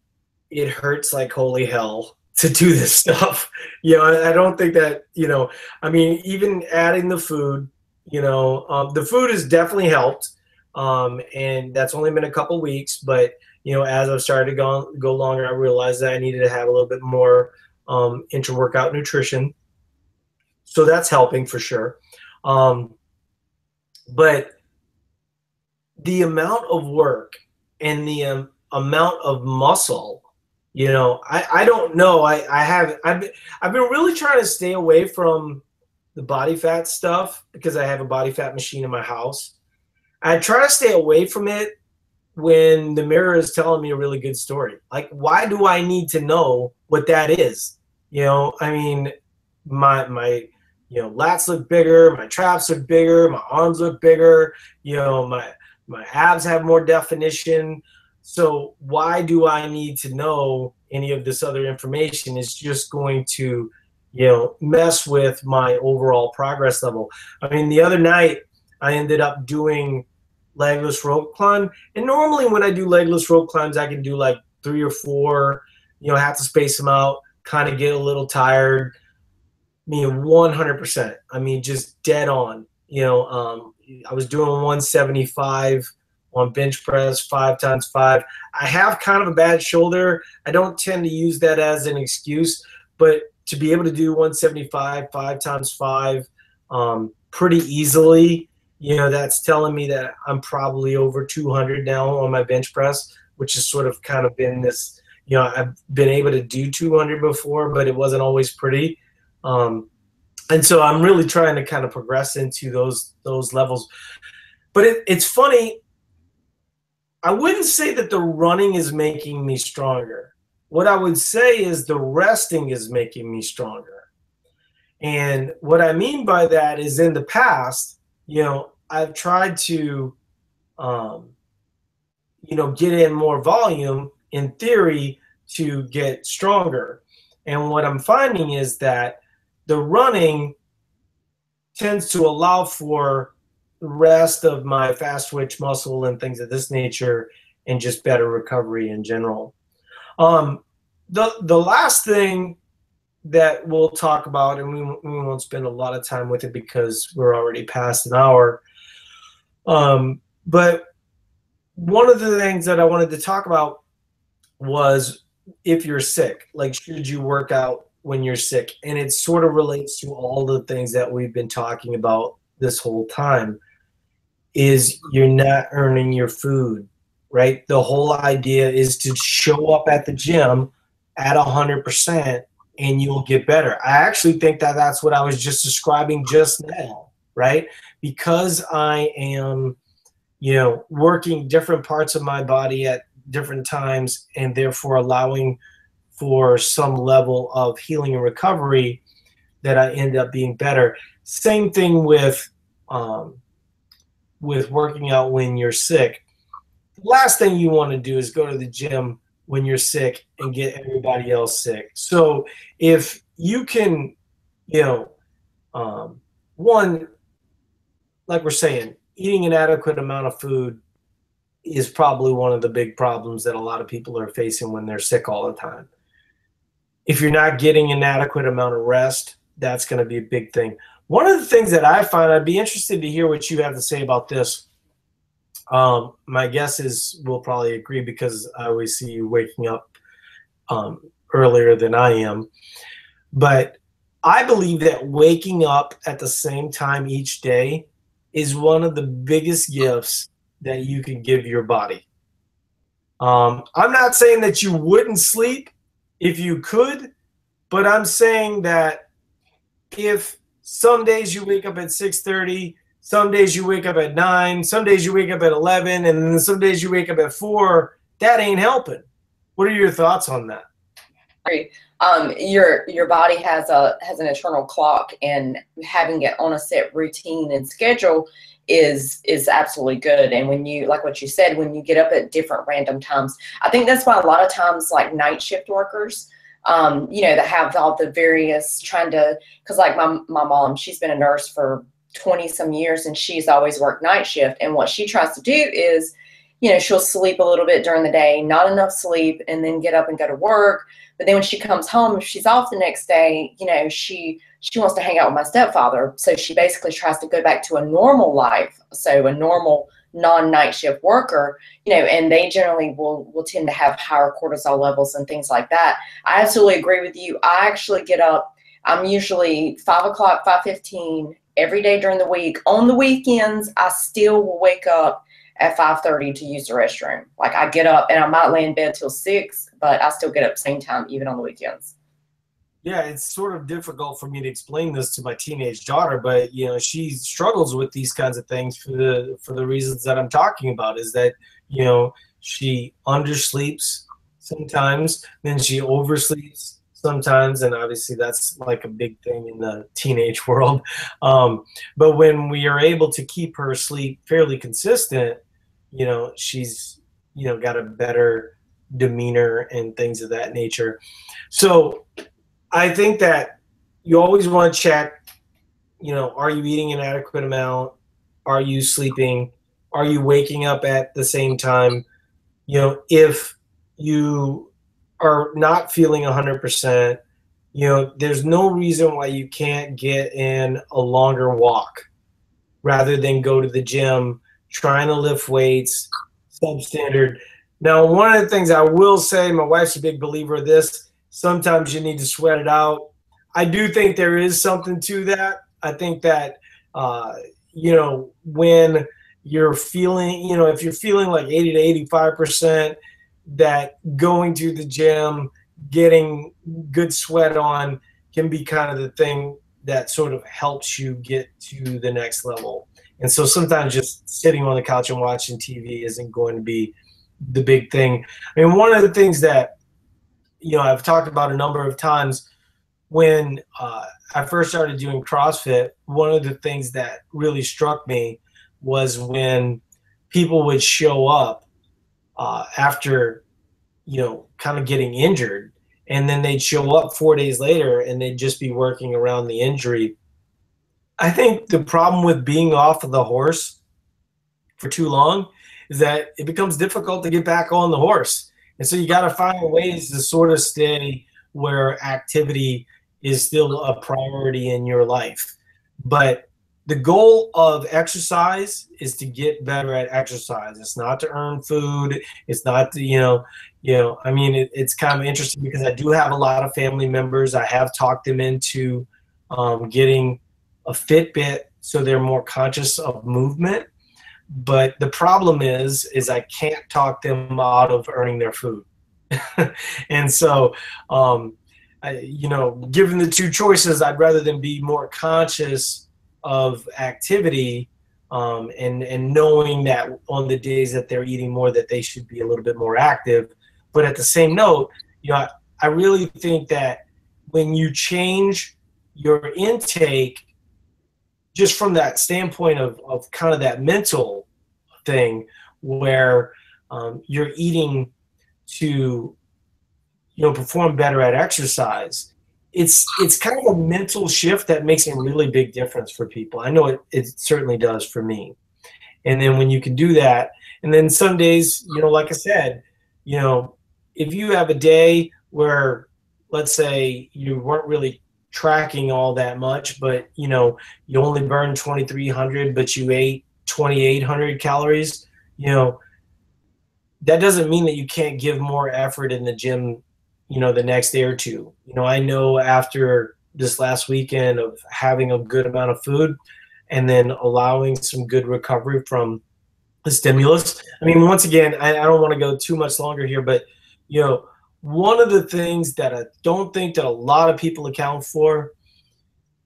it hurts like holy hell to do this stuff. You know, I don't think that you know. I mean, even adding the food you know, um, the food has definitely helped, um, and that's only been a couple weeks. But you know, as I've started to go go longer, I realized that I needed to have a little bit more um, intra-workout nutrition. So that's helping for sure. Um, but the amount of work and the um, amount of muscle you know i, I don't know i, I have I've, I've been really trying to stay away from the body fat stuff because I have a body fat machine in my house. I try to stay away from it when the mirror is telling me a really good story. Like, why do I need to know what that is? You know, I mean, my my you know lats look bigger, my traps look bigger, my arms look bigger. You know, my my abs have more definition. So why do I need to know any of this other information? It's just going to you know, mess with my overall progress level. I mean, the other night I ended up doing legless rope climb, and normally when I do legless rope climbs, I can do like three or four. You know, have to space them out, kind of get a little tired. I mean, 100%. I mean, just dead on. You know, um, I was doing 175 on bench press, five times five. I have kind of a bad shoulder. I don't tend to use that as an excuse, but to be able to do 175 five times five um, pretty easily, you know, that's telling me that I'm probably over 200 now on my bench press, which has sort of kind of been this, you know, I've been able to do 200 before, but it wasn't always pretty. Um, and so I'm really trying to kind of progress into those those levels. But it, it's funny. I wouldn't say that the running is making me stronger what I would say is the resting is making me stronger. And what I mean by that is in the past, you know, I've tried to, um, you know, get in more volume in theory to get stronger. And what I'm finding is that the running tends to allow for the rest of my fast twitch muscle and things of this nature and just better recovery in general. Um, the the last thing that we'll talk about, and we, we won't spend a lot of time with it because we're already past an hour. Um, but one of the things that I wanted to talk about was if you're sick, like should you work out when you're sick? And it sort of relates to all the things that we've been talking about this whole time is you're not earning your food right? The whole idea is to show up at the gym at 100% and you'll get better. I actually think that that's what I was just describing just now, right? Because I am, you know, working different parts of my body at different times and therefore allowing for some level of healing and recovery that I end up being better. Same thing with um, with working out when you're sick the last thing you want to do is go to the gym when you're sick and get everybody else sick. So if you can, you know, um, one, like we're saying, eating an adequate amount of food is probably one of the big problems that a lot of people are facing when they're sick all the time. If you're not getting an adequate amount of rest, that's going to be a big thing. One of the things that I find, I'd be interested to hear what you have to say about this. Um, my guess is we'll probably agree because I always see you waking up um, earlier than I am. But I believe that waking up at the same time each day is one of the biggest gifts that you can give your body. Um, I'm not saying that you wouldn't sleep if you could, but I'm saying that if some days you wake up at 6:30, some days you wake up at 9, some days you wake up at 11, and then some days you wake up at 4, that ain't helping. What are your thoughts on that? Um, your your body has a has an internal clock, and having it on a set routine and schedule is is absolutely good. And when you like what you said, when you get up at different random times, I think that's why a lot of times like night shift workers, um, you know, that have all the various trying to because like my my mom, she's been a nurse for 20 some years and she's always worked night shift. And what she tries to do is, you know, she'll sleep a little bit during the day, not enough sleep, and then get up and go to work. But then when she comes home, if she's off the next day, you know, she she wants to hang out with my stepfather. So she basically tries to go back to a normal life. So a normal non-night shift worker, you know, and they generally will will tend to have higher cortisol levels and things like that. I absolutely agree with you. I actually get up. I'm usually five o'clock, five fifteen every day during the week. On the weekends, I still will wake up at 5.30 to use the restroom. Like I get up and I might lay in bed till 6, but I still get up same time even on the weekends. Yeah, it's sort of difficult for me to explain this to my teenage daughter, but you know, she struggles with these kinds of things for the for the reasons that I'm talking about is that, you know, she undersleeps sometimes, then she oversleeps sometimes and obviously that's like a big thing in the teenage world. Um, but when we are able to keep her sleep fairly consistent you know she's you know got a better demeanor and things of that nature. So i think that you always want to check you know are you eating an adequate amount? Are you sleeping? Are you waking up at the same time? You know if you are not feeling 100%, you know, there's no reason why you can't get in a longer walk rather than go to the gym trying to lift weights substandard. Now, one of the things I will say, my wife's a big believer of this. Sometimes you need to sweat it out. I do think there is something to that. I think that, uh, you know, when you're feeling, you know, if you're feeling like 80 to 85%, that going to the gym, getting good sweat on can be kind of the thing that sort of helps you get to the next level. And so sometimes just sitting on the couch and watching TV isn't going to be the big thing. I mean, one of the things that, you know, I've talked about a number of times when uh, I first started doing CrossFit, one of the things that really struck me was when people would show up uh, after you know kind of getting injured. And then they'd show up four days later and they'd just be working around the injury. I think the problem with being off of the horse for too long is that it becomes difficult to get back on the horse. And so you got to find ways to sort of stay where activity is still a priority in your life. But the goal of exercise is to get better at exercise. It's not to earn food. It's not to, you know, you know, I mean, it, it's kind of interesting because I do have a lot of family members. I have talked them into um, getting a Fitbit so they're more conscious of movement. But the problem is, is I can't talk them out of earning their food. and so, um, I, you know, given the two choices, I'd rather them be more conscious of activity um, and and knowing that on the days that they're eating more that they should be a little bit more active. But at the same note you know I, I really think that when you change your intake just from that standpoint of, of kind of that mental thing where um, you're eating to you know perform better at exercise it's it's kind of a mental shift that makes a really big difference for people. I know it, it certainly does for me. And then when you can do that, and then some days, you know, like I said, you know, if you have a day where, let's say, you weren't really tracking all that much, but you know, you only burn 2,300, but you ate 2,800 calories, you know, that doesn't mean that you can't give more effort in the gym, you know, the next day or two. You know, I know after this last weekend of having a good amount of food and then allowing some good recovery from the stimulus. I mean, once again, I, I don't want to go too much longer here, but you know, one of the things that I don't think that a lot of people account for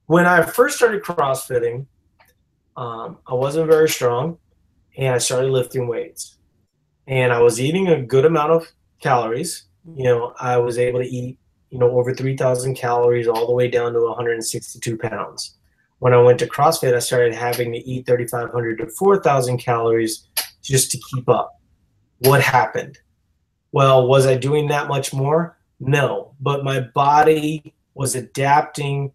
when I first started CrossFitting, um, I wasn't very strong and I started lifting weights. And I was eating a good amount of calories. You know, I was able to eat, you know, over 3,000 calories all the way down to 162 pounds. When I went to CrossFit, I started having to eat 3,500 to 4,000 calories just to keep up. What happened? Well, was I doing that much more? No, but my body was adapting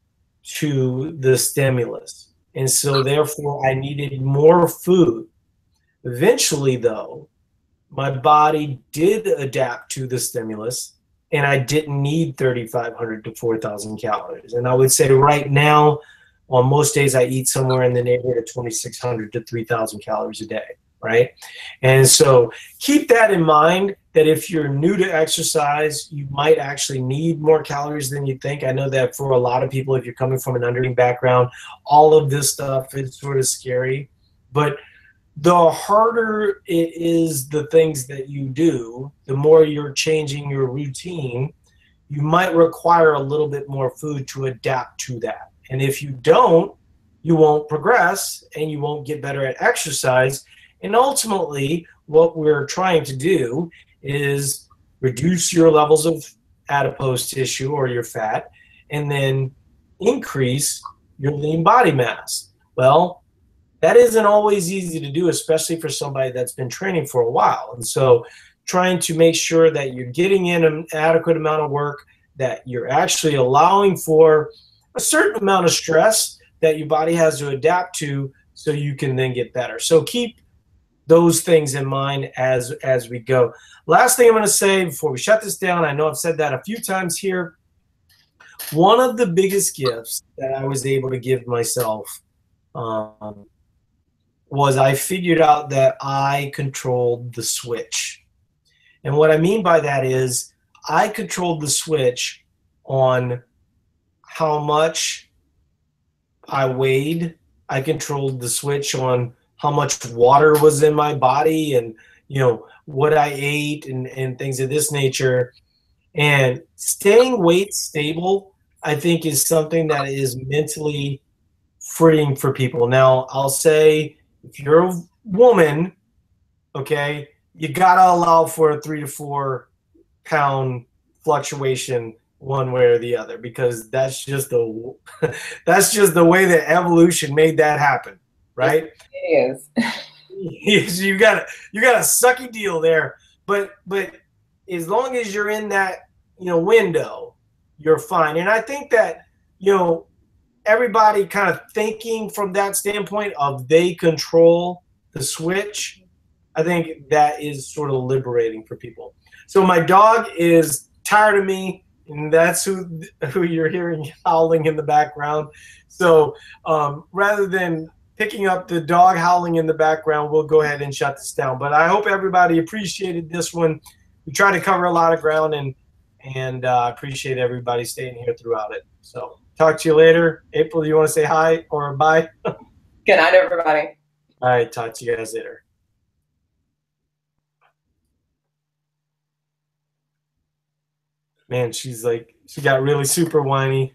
to the stimulus. And so, therefore, I needed more food. Eventually, though, my body did adapt to the stimulus and I didn't need 3,500 to 4,000 calories. And I would say right now, on most days, I eat somewhere in the neighborhood of 2,600 to 3,000 calories a day right? And so keep that in mind that if you're new to exercise, you might actually need more calories than you think. I know that for a lot of people, if you're coming from an undereating background, all of this stuff is sort of scary. But the harder it is the things that you do, the more you're changing your routine, you might require a little bit more food to adapt to that. And if you don't, you won't progress and you won't get better at exercise and ultimately, what we're trying to do is reduce your levels of adipose tissue or your fat and then increase your lean body mass. Well, that isn't always easy to do, especially for somebody that's been training for a while. And so, trying to make sure that you're getting in an adequate amount of work, that you're actually allowing for a certain amount of stress that your body has to adapt to so you can then get better. So, keep those things in mind as as we go. Last thing I'm going to say before we shut this down, I know I've said that a few times here. One of the biggest gifts that I was able to give myself um, was I figured out that I controlled the switch. And what I mean by that is I controlled the switch on how much I weighed. I controlled the switch on how much water was in my body and you know what I ate and, and things of this nature. And staying weight stable, I think, is something that is mentally freeing for people. Now, I'll say if you're a woman, okay, you gotta allow for a three to four pound fluctuation one way or the other because that's just the that's just the way that evolution made that happen right? It is. you got a you got a sucky deal there, but but as long as you're in that you know window, you're fine. And I think that you know everybody kind of thinking from that standpoint of they control the switch. I think that is sort of liberating for people. So my dog is tired of me and that's who who you're hearing howling in the background. So um, rather than picking up the dog howling in the background, we'll go ahead and shut this down. But I hope everybody appreciated this one. We tried to cover a lot of ground, and and uh, appreciate everybody staying here throughout it. So talk to you later. April, do you want to say hi or bye? Good night, everybody. All right, talk to you guys later. Man, she's like, she got really super whiny.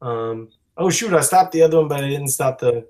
Um, oh shoot, I stopped the other one, but I didn't stop the